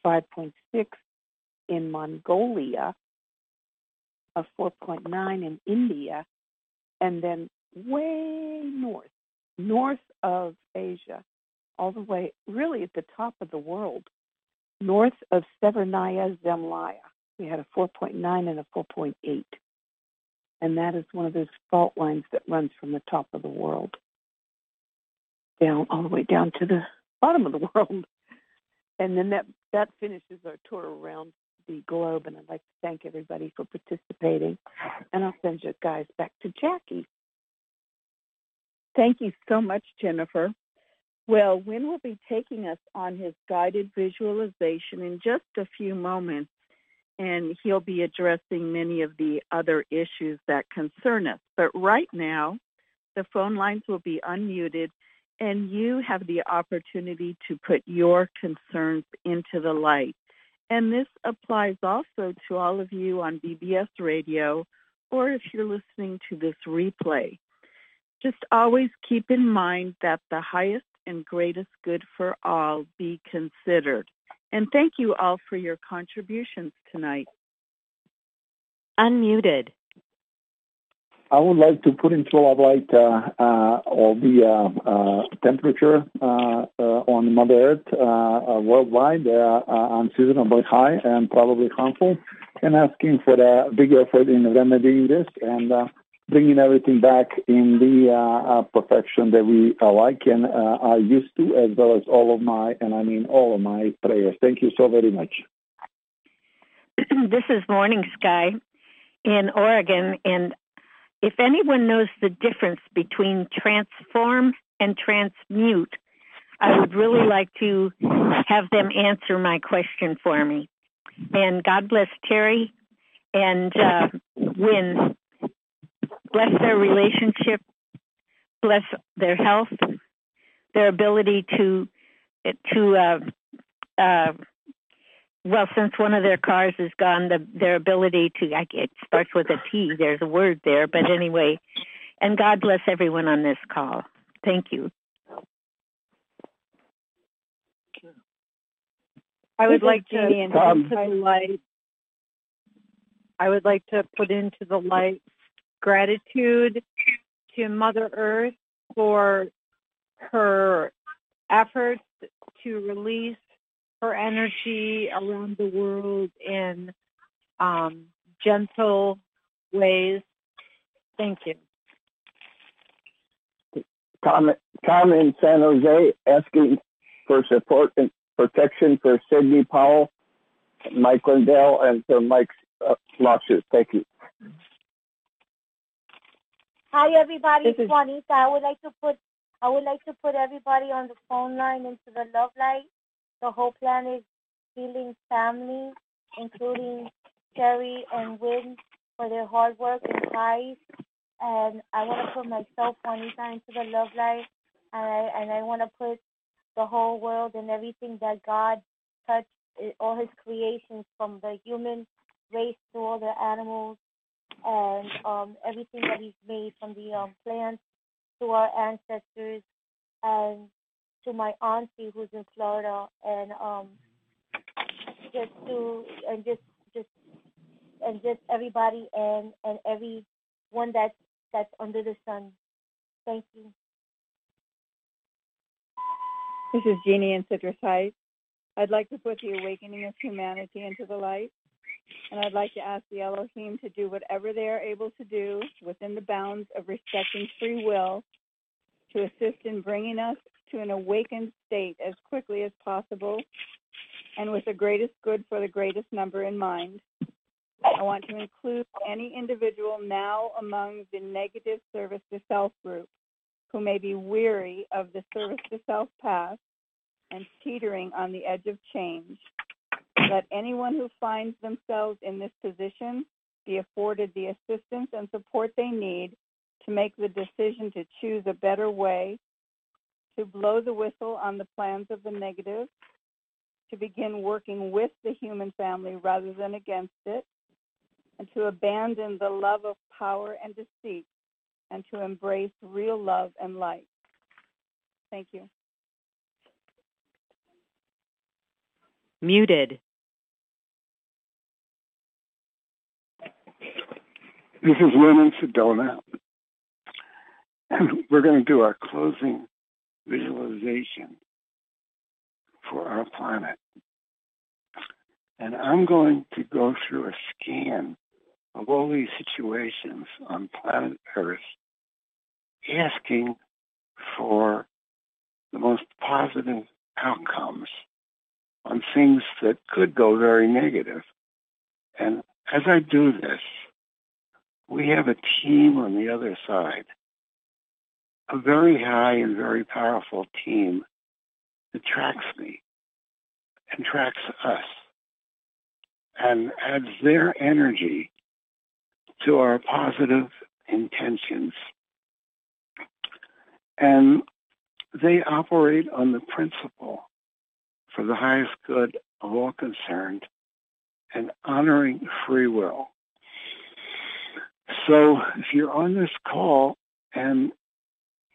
5.6 in Mongolia, a 4.9 in India, and then way north, north of Asia, all the way really at the top of the world, north of Severnaya Zemlya. We had a 4.9 and a 4.8. And that is one of those fault lines that runs from the top of the world down all the way down to the <laughs> bottom of the world. And then that that finishes our tour around the globe. And I'd like to thank everybody for participating. And I'll send you guys back to Jackie. Thank you so much, Jennifer. Well, Wynn will be taking us on his guided visualization in just a few moments, and he'll be addressing many of the other issues that concern us. But right now, the phone lines will be unmuted, and you have the opportunity to put your concerns into the light. And this applies also to all of you on BBS radio or if you're listening to this replay. Just always keep in mind that the highest and greatest good for all be considered. And thank you all for your contributions tonight. Unmuted. I would like to put into a light uh, uh, all the uh, uh temperature uh, uh, on Mother Earth worldwide. They are unseasonably high and probably harmful, and asking for a big effort in remedying this and bringing everything back in the uh, uh, perfection that we uh, like and are used to, as well as all of my, and I mean all of my prayers. Thank you so very much. <clears throat> this is Morning Sky in Oregon, and if anyone knows the difference between transform and transmute, I would really like to have them answer my question for me. And God bless Terry and uh, Wynn. Bless their relationship, bless their health, their ability to to uh, uh, well, since one of their cars is gone, the, their ability to, I, it starts with a T, there's a word there, but anyway, and God bless everyone on this call. Thank you. I would like to into the light. I would like to put into the light gratitude to Mother Earth for her efforts to release her energy around the world in um, gentle ways. Thank you. Tom, in San Jose asking for support and protection for Sidney Powell, Mike Lindell, and for Mike's uh, lawsuit. Thank you. Hi, everybody. This it's Juanita. I would like to put I would like to put everybody on the phone line into the love light the whole Planet Healing family, including Terry and Wynn, for their hard work and ties. And I want to put myself, Juanita, into the love light. And I, and I want to put the whole world and everything that God touched, all his creations, from the human race to all the animals, and um, everything that he's made, from the um, plants to our ancestors, and to my auntie who's in Florida, and um, just to and just just and just everybody and and everyone that's that's under the sun. Thank you. This is Jeannie in Citrus Heights. I'd like to put the awakening of humanity into the light. And I'd like to ask the Elohim to do whatever they are able to do within the bounds of respecting free will to assist in bringing us to an awakened state as quickly as possible and with the greatest good for the greatest number in mind. I want to include any individual now among the negative service to self group who may be weary of the service to self path and teetering on the edge of change. Let anyone who finds themselves in this position be afforded the assistance and support they need to make the decision to choose a better way to blow the whistle on the plans of the negative, to begin working with the human family rather than against it, and to abandon the love of power and deceit, and to embrace real love and light. Thank you. Muted. This is Wynn in Sedona. And we're going to do our closing visualization for our planet. And I'm going to go through a scan of all these situations on planet Earth, asking for the most positive outcomes on things that could go very negative. And as I do this, we have a team on the other side a very high and very powerful team that tracks me and tracks us and adds their energy to our positive intentions. And they operate on the principle for the highest good of all concerned and honoring free will. So if you're on this call and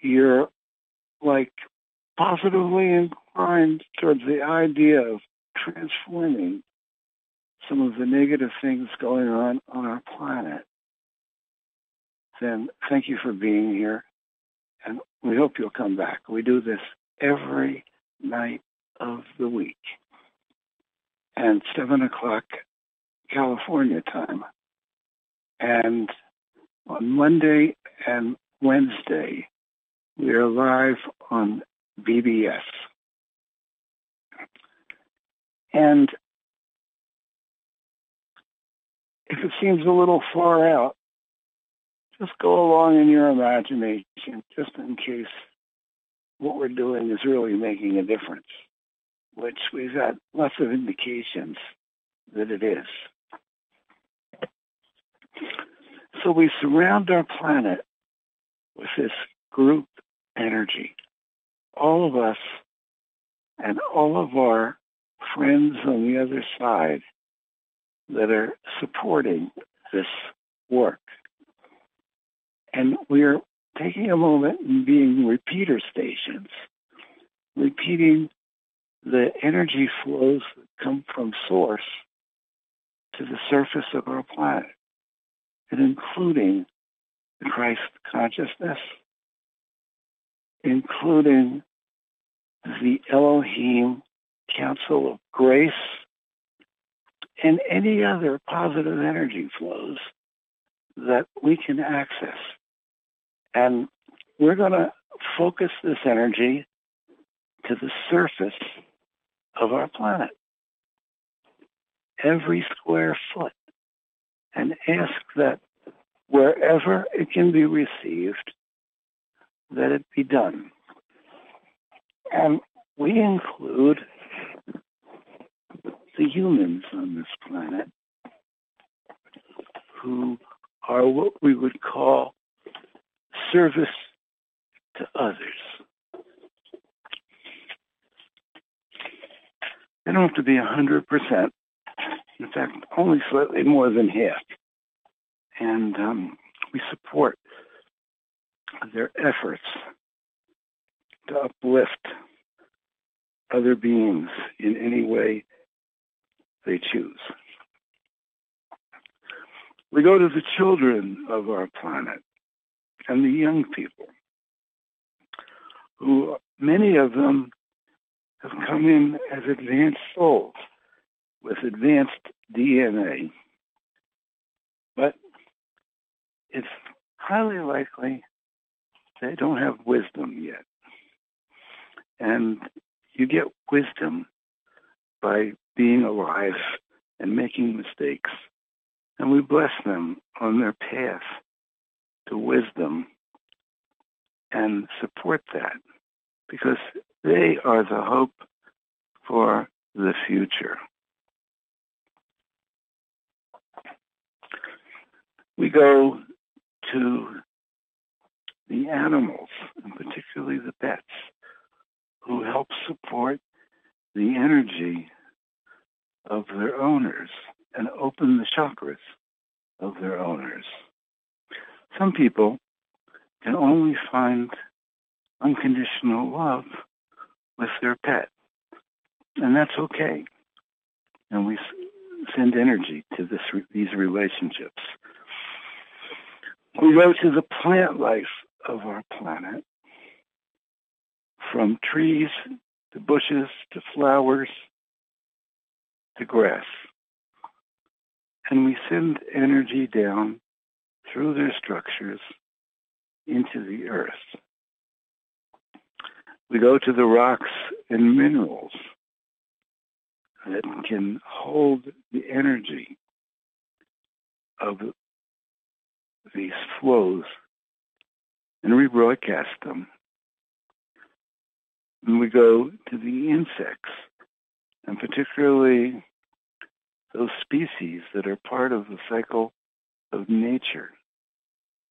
you're like positively inclined towards the idea of transforming some of the negative things going on on our planet, then thank you for being here. And we hope you'll come back. We do this every night of the week and 7 o'clock California time. And on Monday and Wednesday, we are live on BBS. And if it seems a little far out, just go along in your imagination, just in case what we're doing is really making a difference, which we've got lots of indications that it is. So we surround our planet with this group energy. All of us and all of our friends on the other side that are supporting this work. And we're taking a moment and being repeater stations, repeating the energy flows that come from source to the surface of our planet, and including the Christ consciousness, including the Elohim Council of Grace, and any other positive energy flows that we can access. And we're going to focus this energy to the surface of our planet, every square foot, and ask that wherever it can be received, that it be done. And we include the humans on this planet who are what we would call service to others. They don't have to be 100%. In fact, only slightly more than half. And um, we support their efforts to uplift other beings in any way they choose. We go to the children of our planet and the young people, who many of them have come in as advanced souls with advanced DNA. But it's highly likely they don't have wisdom yet. And you get wisdom by being alive and making mistakes. And we bless them on their path to wisdom and support that because they are the hope for the future. We go to the animals, and particularly the pets, who help support the energy of their owners and open the chakras of their owners. Some people can only find unconditional love with their pet, and that's okay. And we send energy to this, these relationships. We go to the plant life of our planet, from trees to bushes to flowers to grass. And we send energy down through their structures into the earth. We go to the rocks and minerals that can hold the energy of these flows and rebroadcast them. And we go to the insects, and particularly those species that are part of the cycle of nature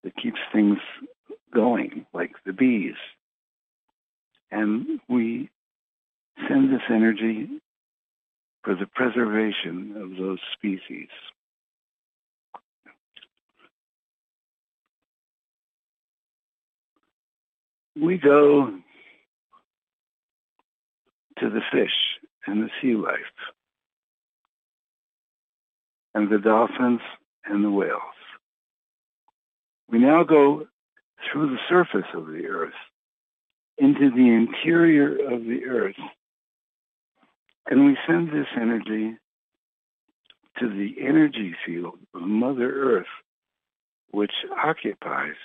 that keeps things going, like the bees And we send this energy for the preservation of those species. We go to the fish and the sea life, and the dolphins and the whales. We now go through the surface of the earth into the interior of the earth, and we send this energy to the energy field of Mother Earth, which occupies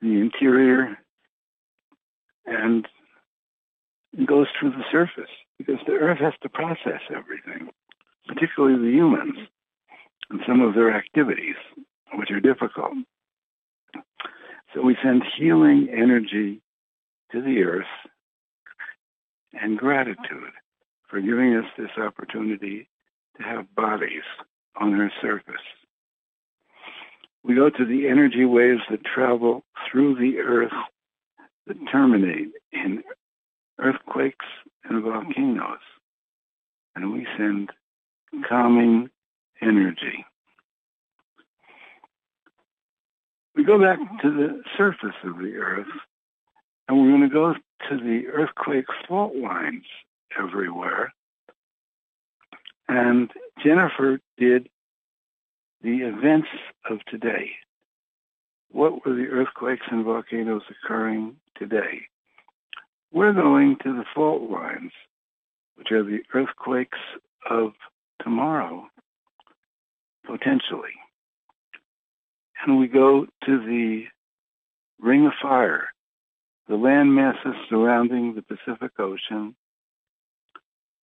the interior and goes through the surface because the earth has to process everything, particularly the humans and some of their activities, which are difficult. So we send healing energy to the earth and gratitude for giving us this opportunity to have bodies on her surface. We go to the energy waves that travel through the earth that terminate in earthquakes and volcanoes. And we send calming energy. We go back to the surface of the earth and we're going to go to the earthquake fault lines everywhere. And Jennifer did the events of today. What were the earthquakes and volcanoes occurring today? We're going to the fault lines, which are the earthquakes of tomorrow, potentially. And we go to the ring of fire, the land masses surrounding the Pacific Ocean,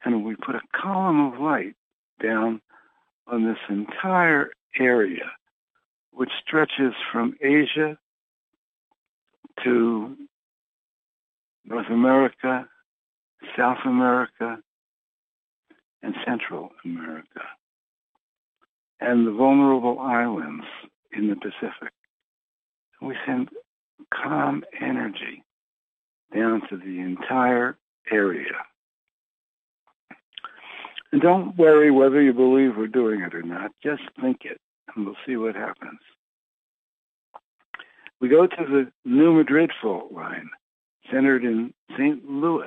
and we put a column of light down on this entire area, which stretches from Asia to North America, South America, and Central America, and the vulnerable islands in the Pacific. We send calm energy down to the entire area. And don't worry whether you believe we're doing it or not. Just think it, and we'll see what happens. We go to the New Madrid fault line, centered in St. Louis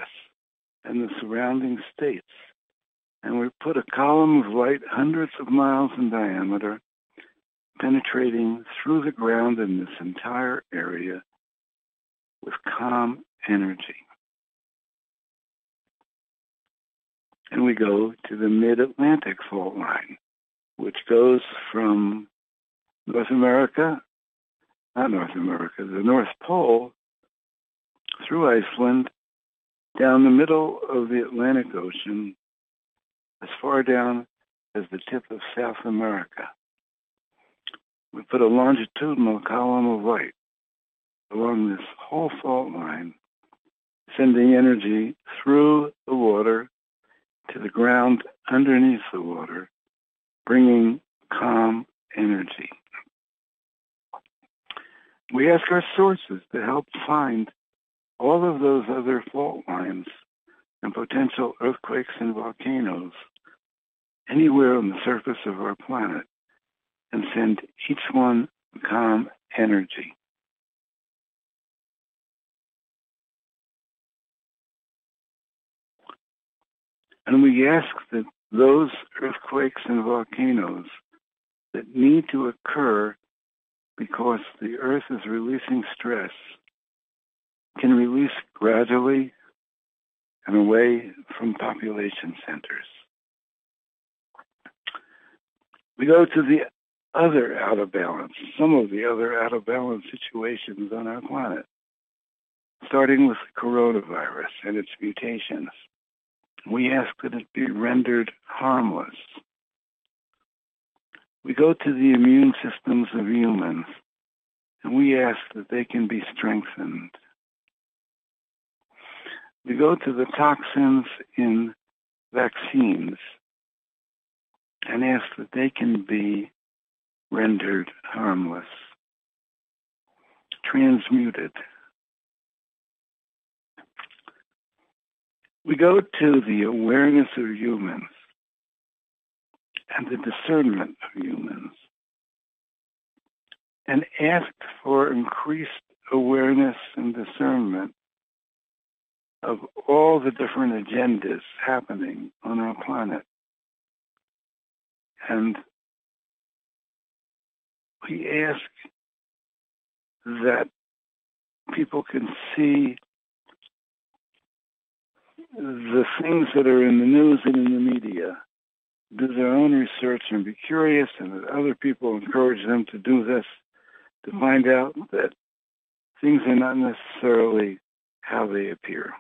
and the surrounding states. And we put a column of light hundreds of miles in diameter, penetrating through the ground in this entire area with calm energy. And we go to the mid-Atlantic fault line, which goes from North America, not North America, the North Pole, through Iceland, down the middle of the Atlantic Ocean, as far down as the tip of South America. We put a longitudinal column of light along this whole fault line, sending energy through the water to the ground underneath the water, bringing calm energy. We ask our sources to help find all of those other fault lines and potential earthquakes and volcanoes anywhere on the surface of our planet and send each one calm energy. And we ask that those earthquakes and volcanoes that need to occur because the earth is releasing stress can release gradually and away from population centers. We go to the other out of balance, some of the other out of balance situations on our planet, starting with the coronavirus and its mutations. We ask that it be rendered harmless. We go to the immune systems of humans and we ask that they can be strengthened. We go to the toxins in vaccines and ask that they can be rendered harmless, transmuted. We go to the awareness of humans and the discernment of humans and ask for increased awareness and discernment of all the different agendas happening on our planet. And we ask that people can see the things that are in the news and in the media, do their own research and be curious, and that other people encourage them to do this to find out that things are not necessarily how they appear.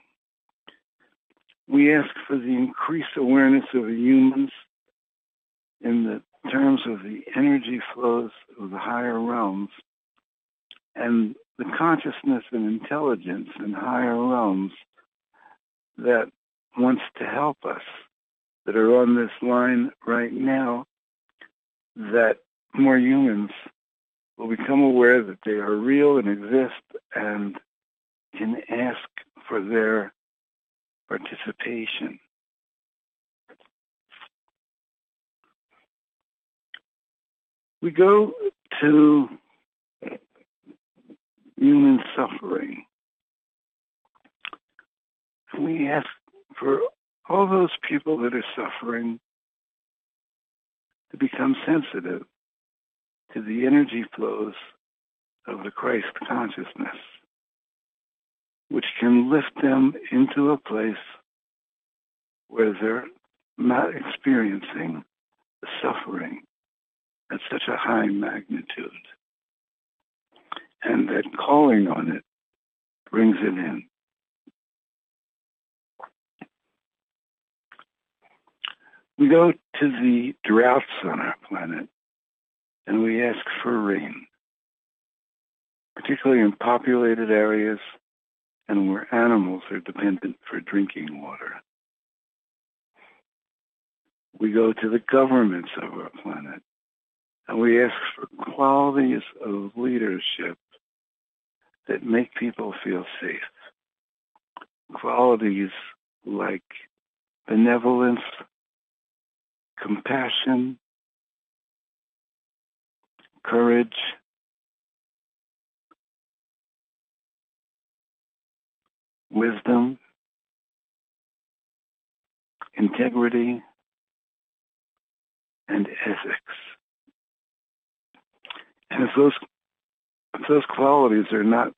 We ask for the increased awareness of humans in the terms of the energy flows of the higher realms and the consciousness and intelligence in higher realms that wants to help us that are on this line right now that more humans will become aware that they are real and exist and can ask for their participation. We go to human suffering. We ask for all those people that are suffering to become sensitive to the energy flows of the Christ consciousness, which can lift them into a place where they're not experiencing the suffering at such a high magnitude. And that calling on it brings it in. We go to the droughts on our planet and we ask for rain, particularly in populated areas and where animals are dependent for drinking water. We go to the governments of our planet and we ask for qualities of leadership that make people feel safe. Qualities like benevolence, compassion, courage, wisdom, integrity, and ethics. And if those if those qualities are not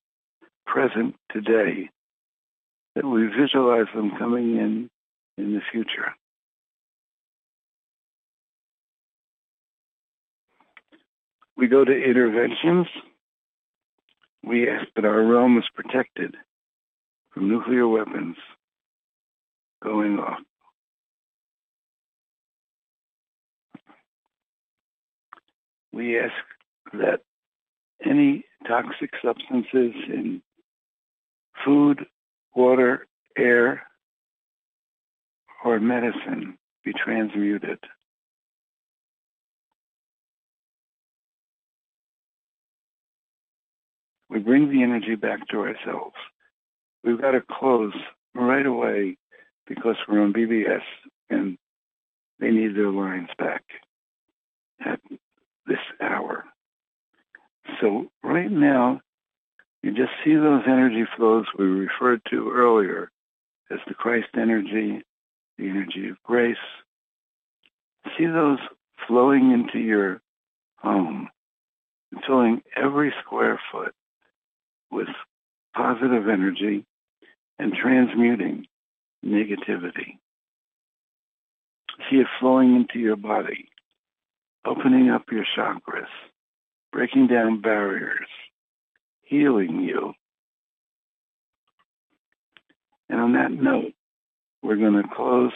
present today, that we visualize them coming in in the future. We go to interventions. We ask that our realm is protected from nuclear weapons going off. We ask that any toxic substances in food, water, air, or medicine be transmuted. We bring the energy back to ourselves. We've got to close right away because we're on BBS and they need their lines back at this hour. So right now, you just see those energy flows we referred to earlier as the Christ energy, the energy of grace. See those flowing into your home, filling every square foot with positive energy and transmuting negativity. See it flowing into your body, opening up your chakras, breaking down barriers, healing you. And on that note, we're going to close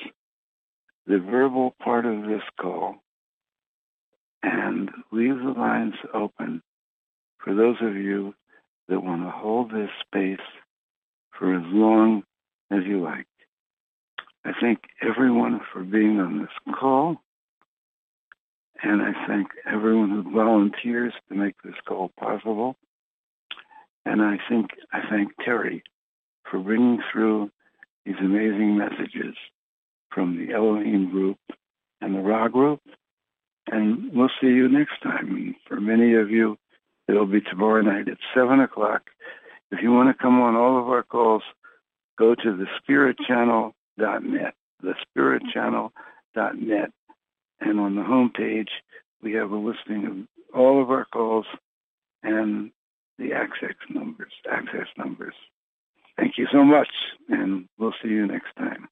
the verbal part of this call and leave the lines open for those of you that want to hold this space for as long as you like. I thank everyone for being on this call, and I thank everyone who volunteers to make this call possible. And I think I thank Terry for bringing through these amazing messages from the Elohim group and the Ra group. And we'll see you next time. For many of you, it'll be tomorrow night at 7 o'clock. If you want to come on all of our calls, go to thespiritchannel.net, thespiritchannel.net. And on the home page, we have a listing of all of our calls and the access numbers, access numbers. Thank you so much, and we'll see you next time.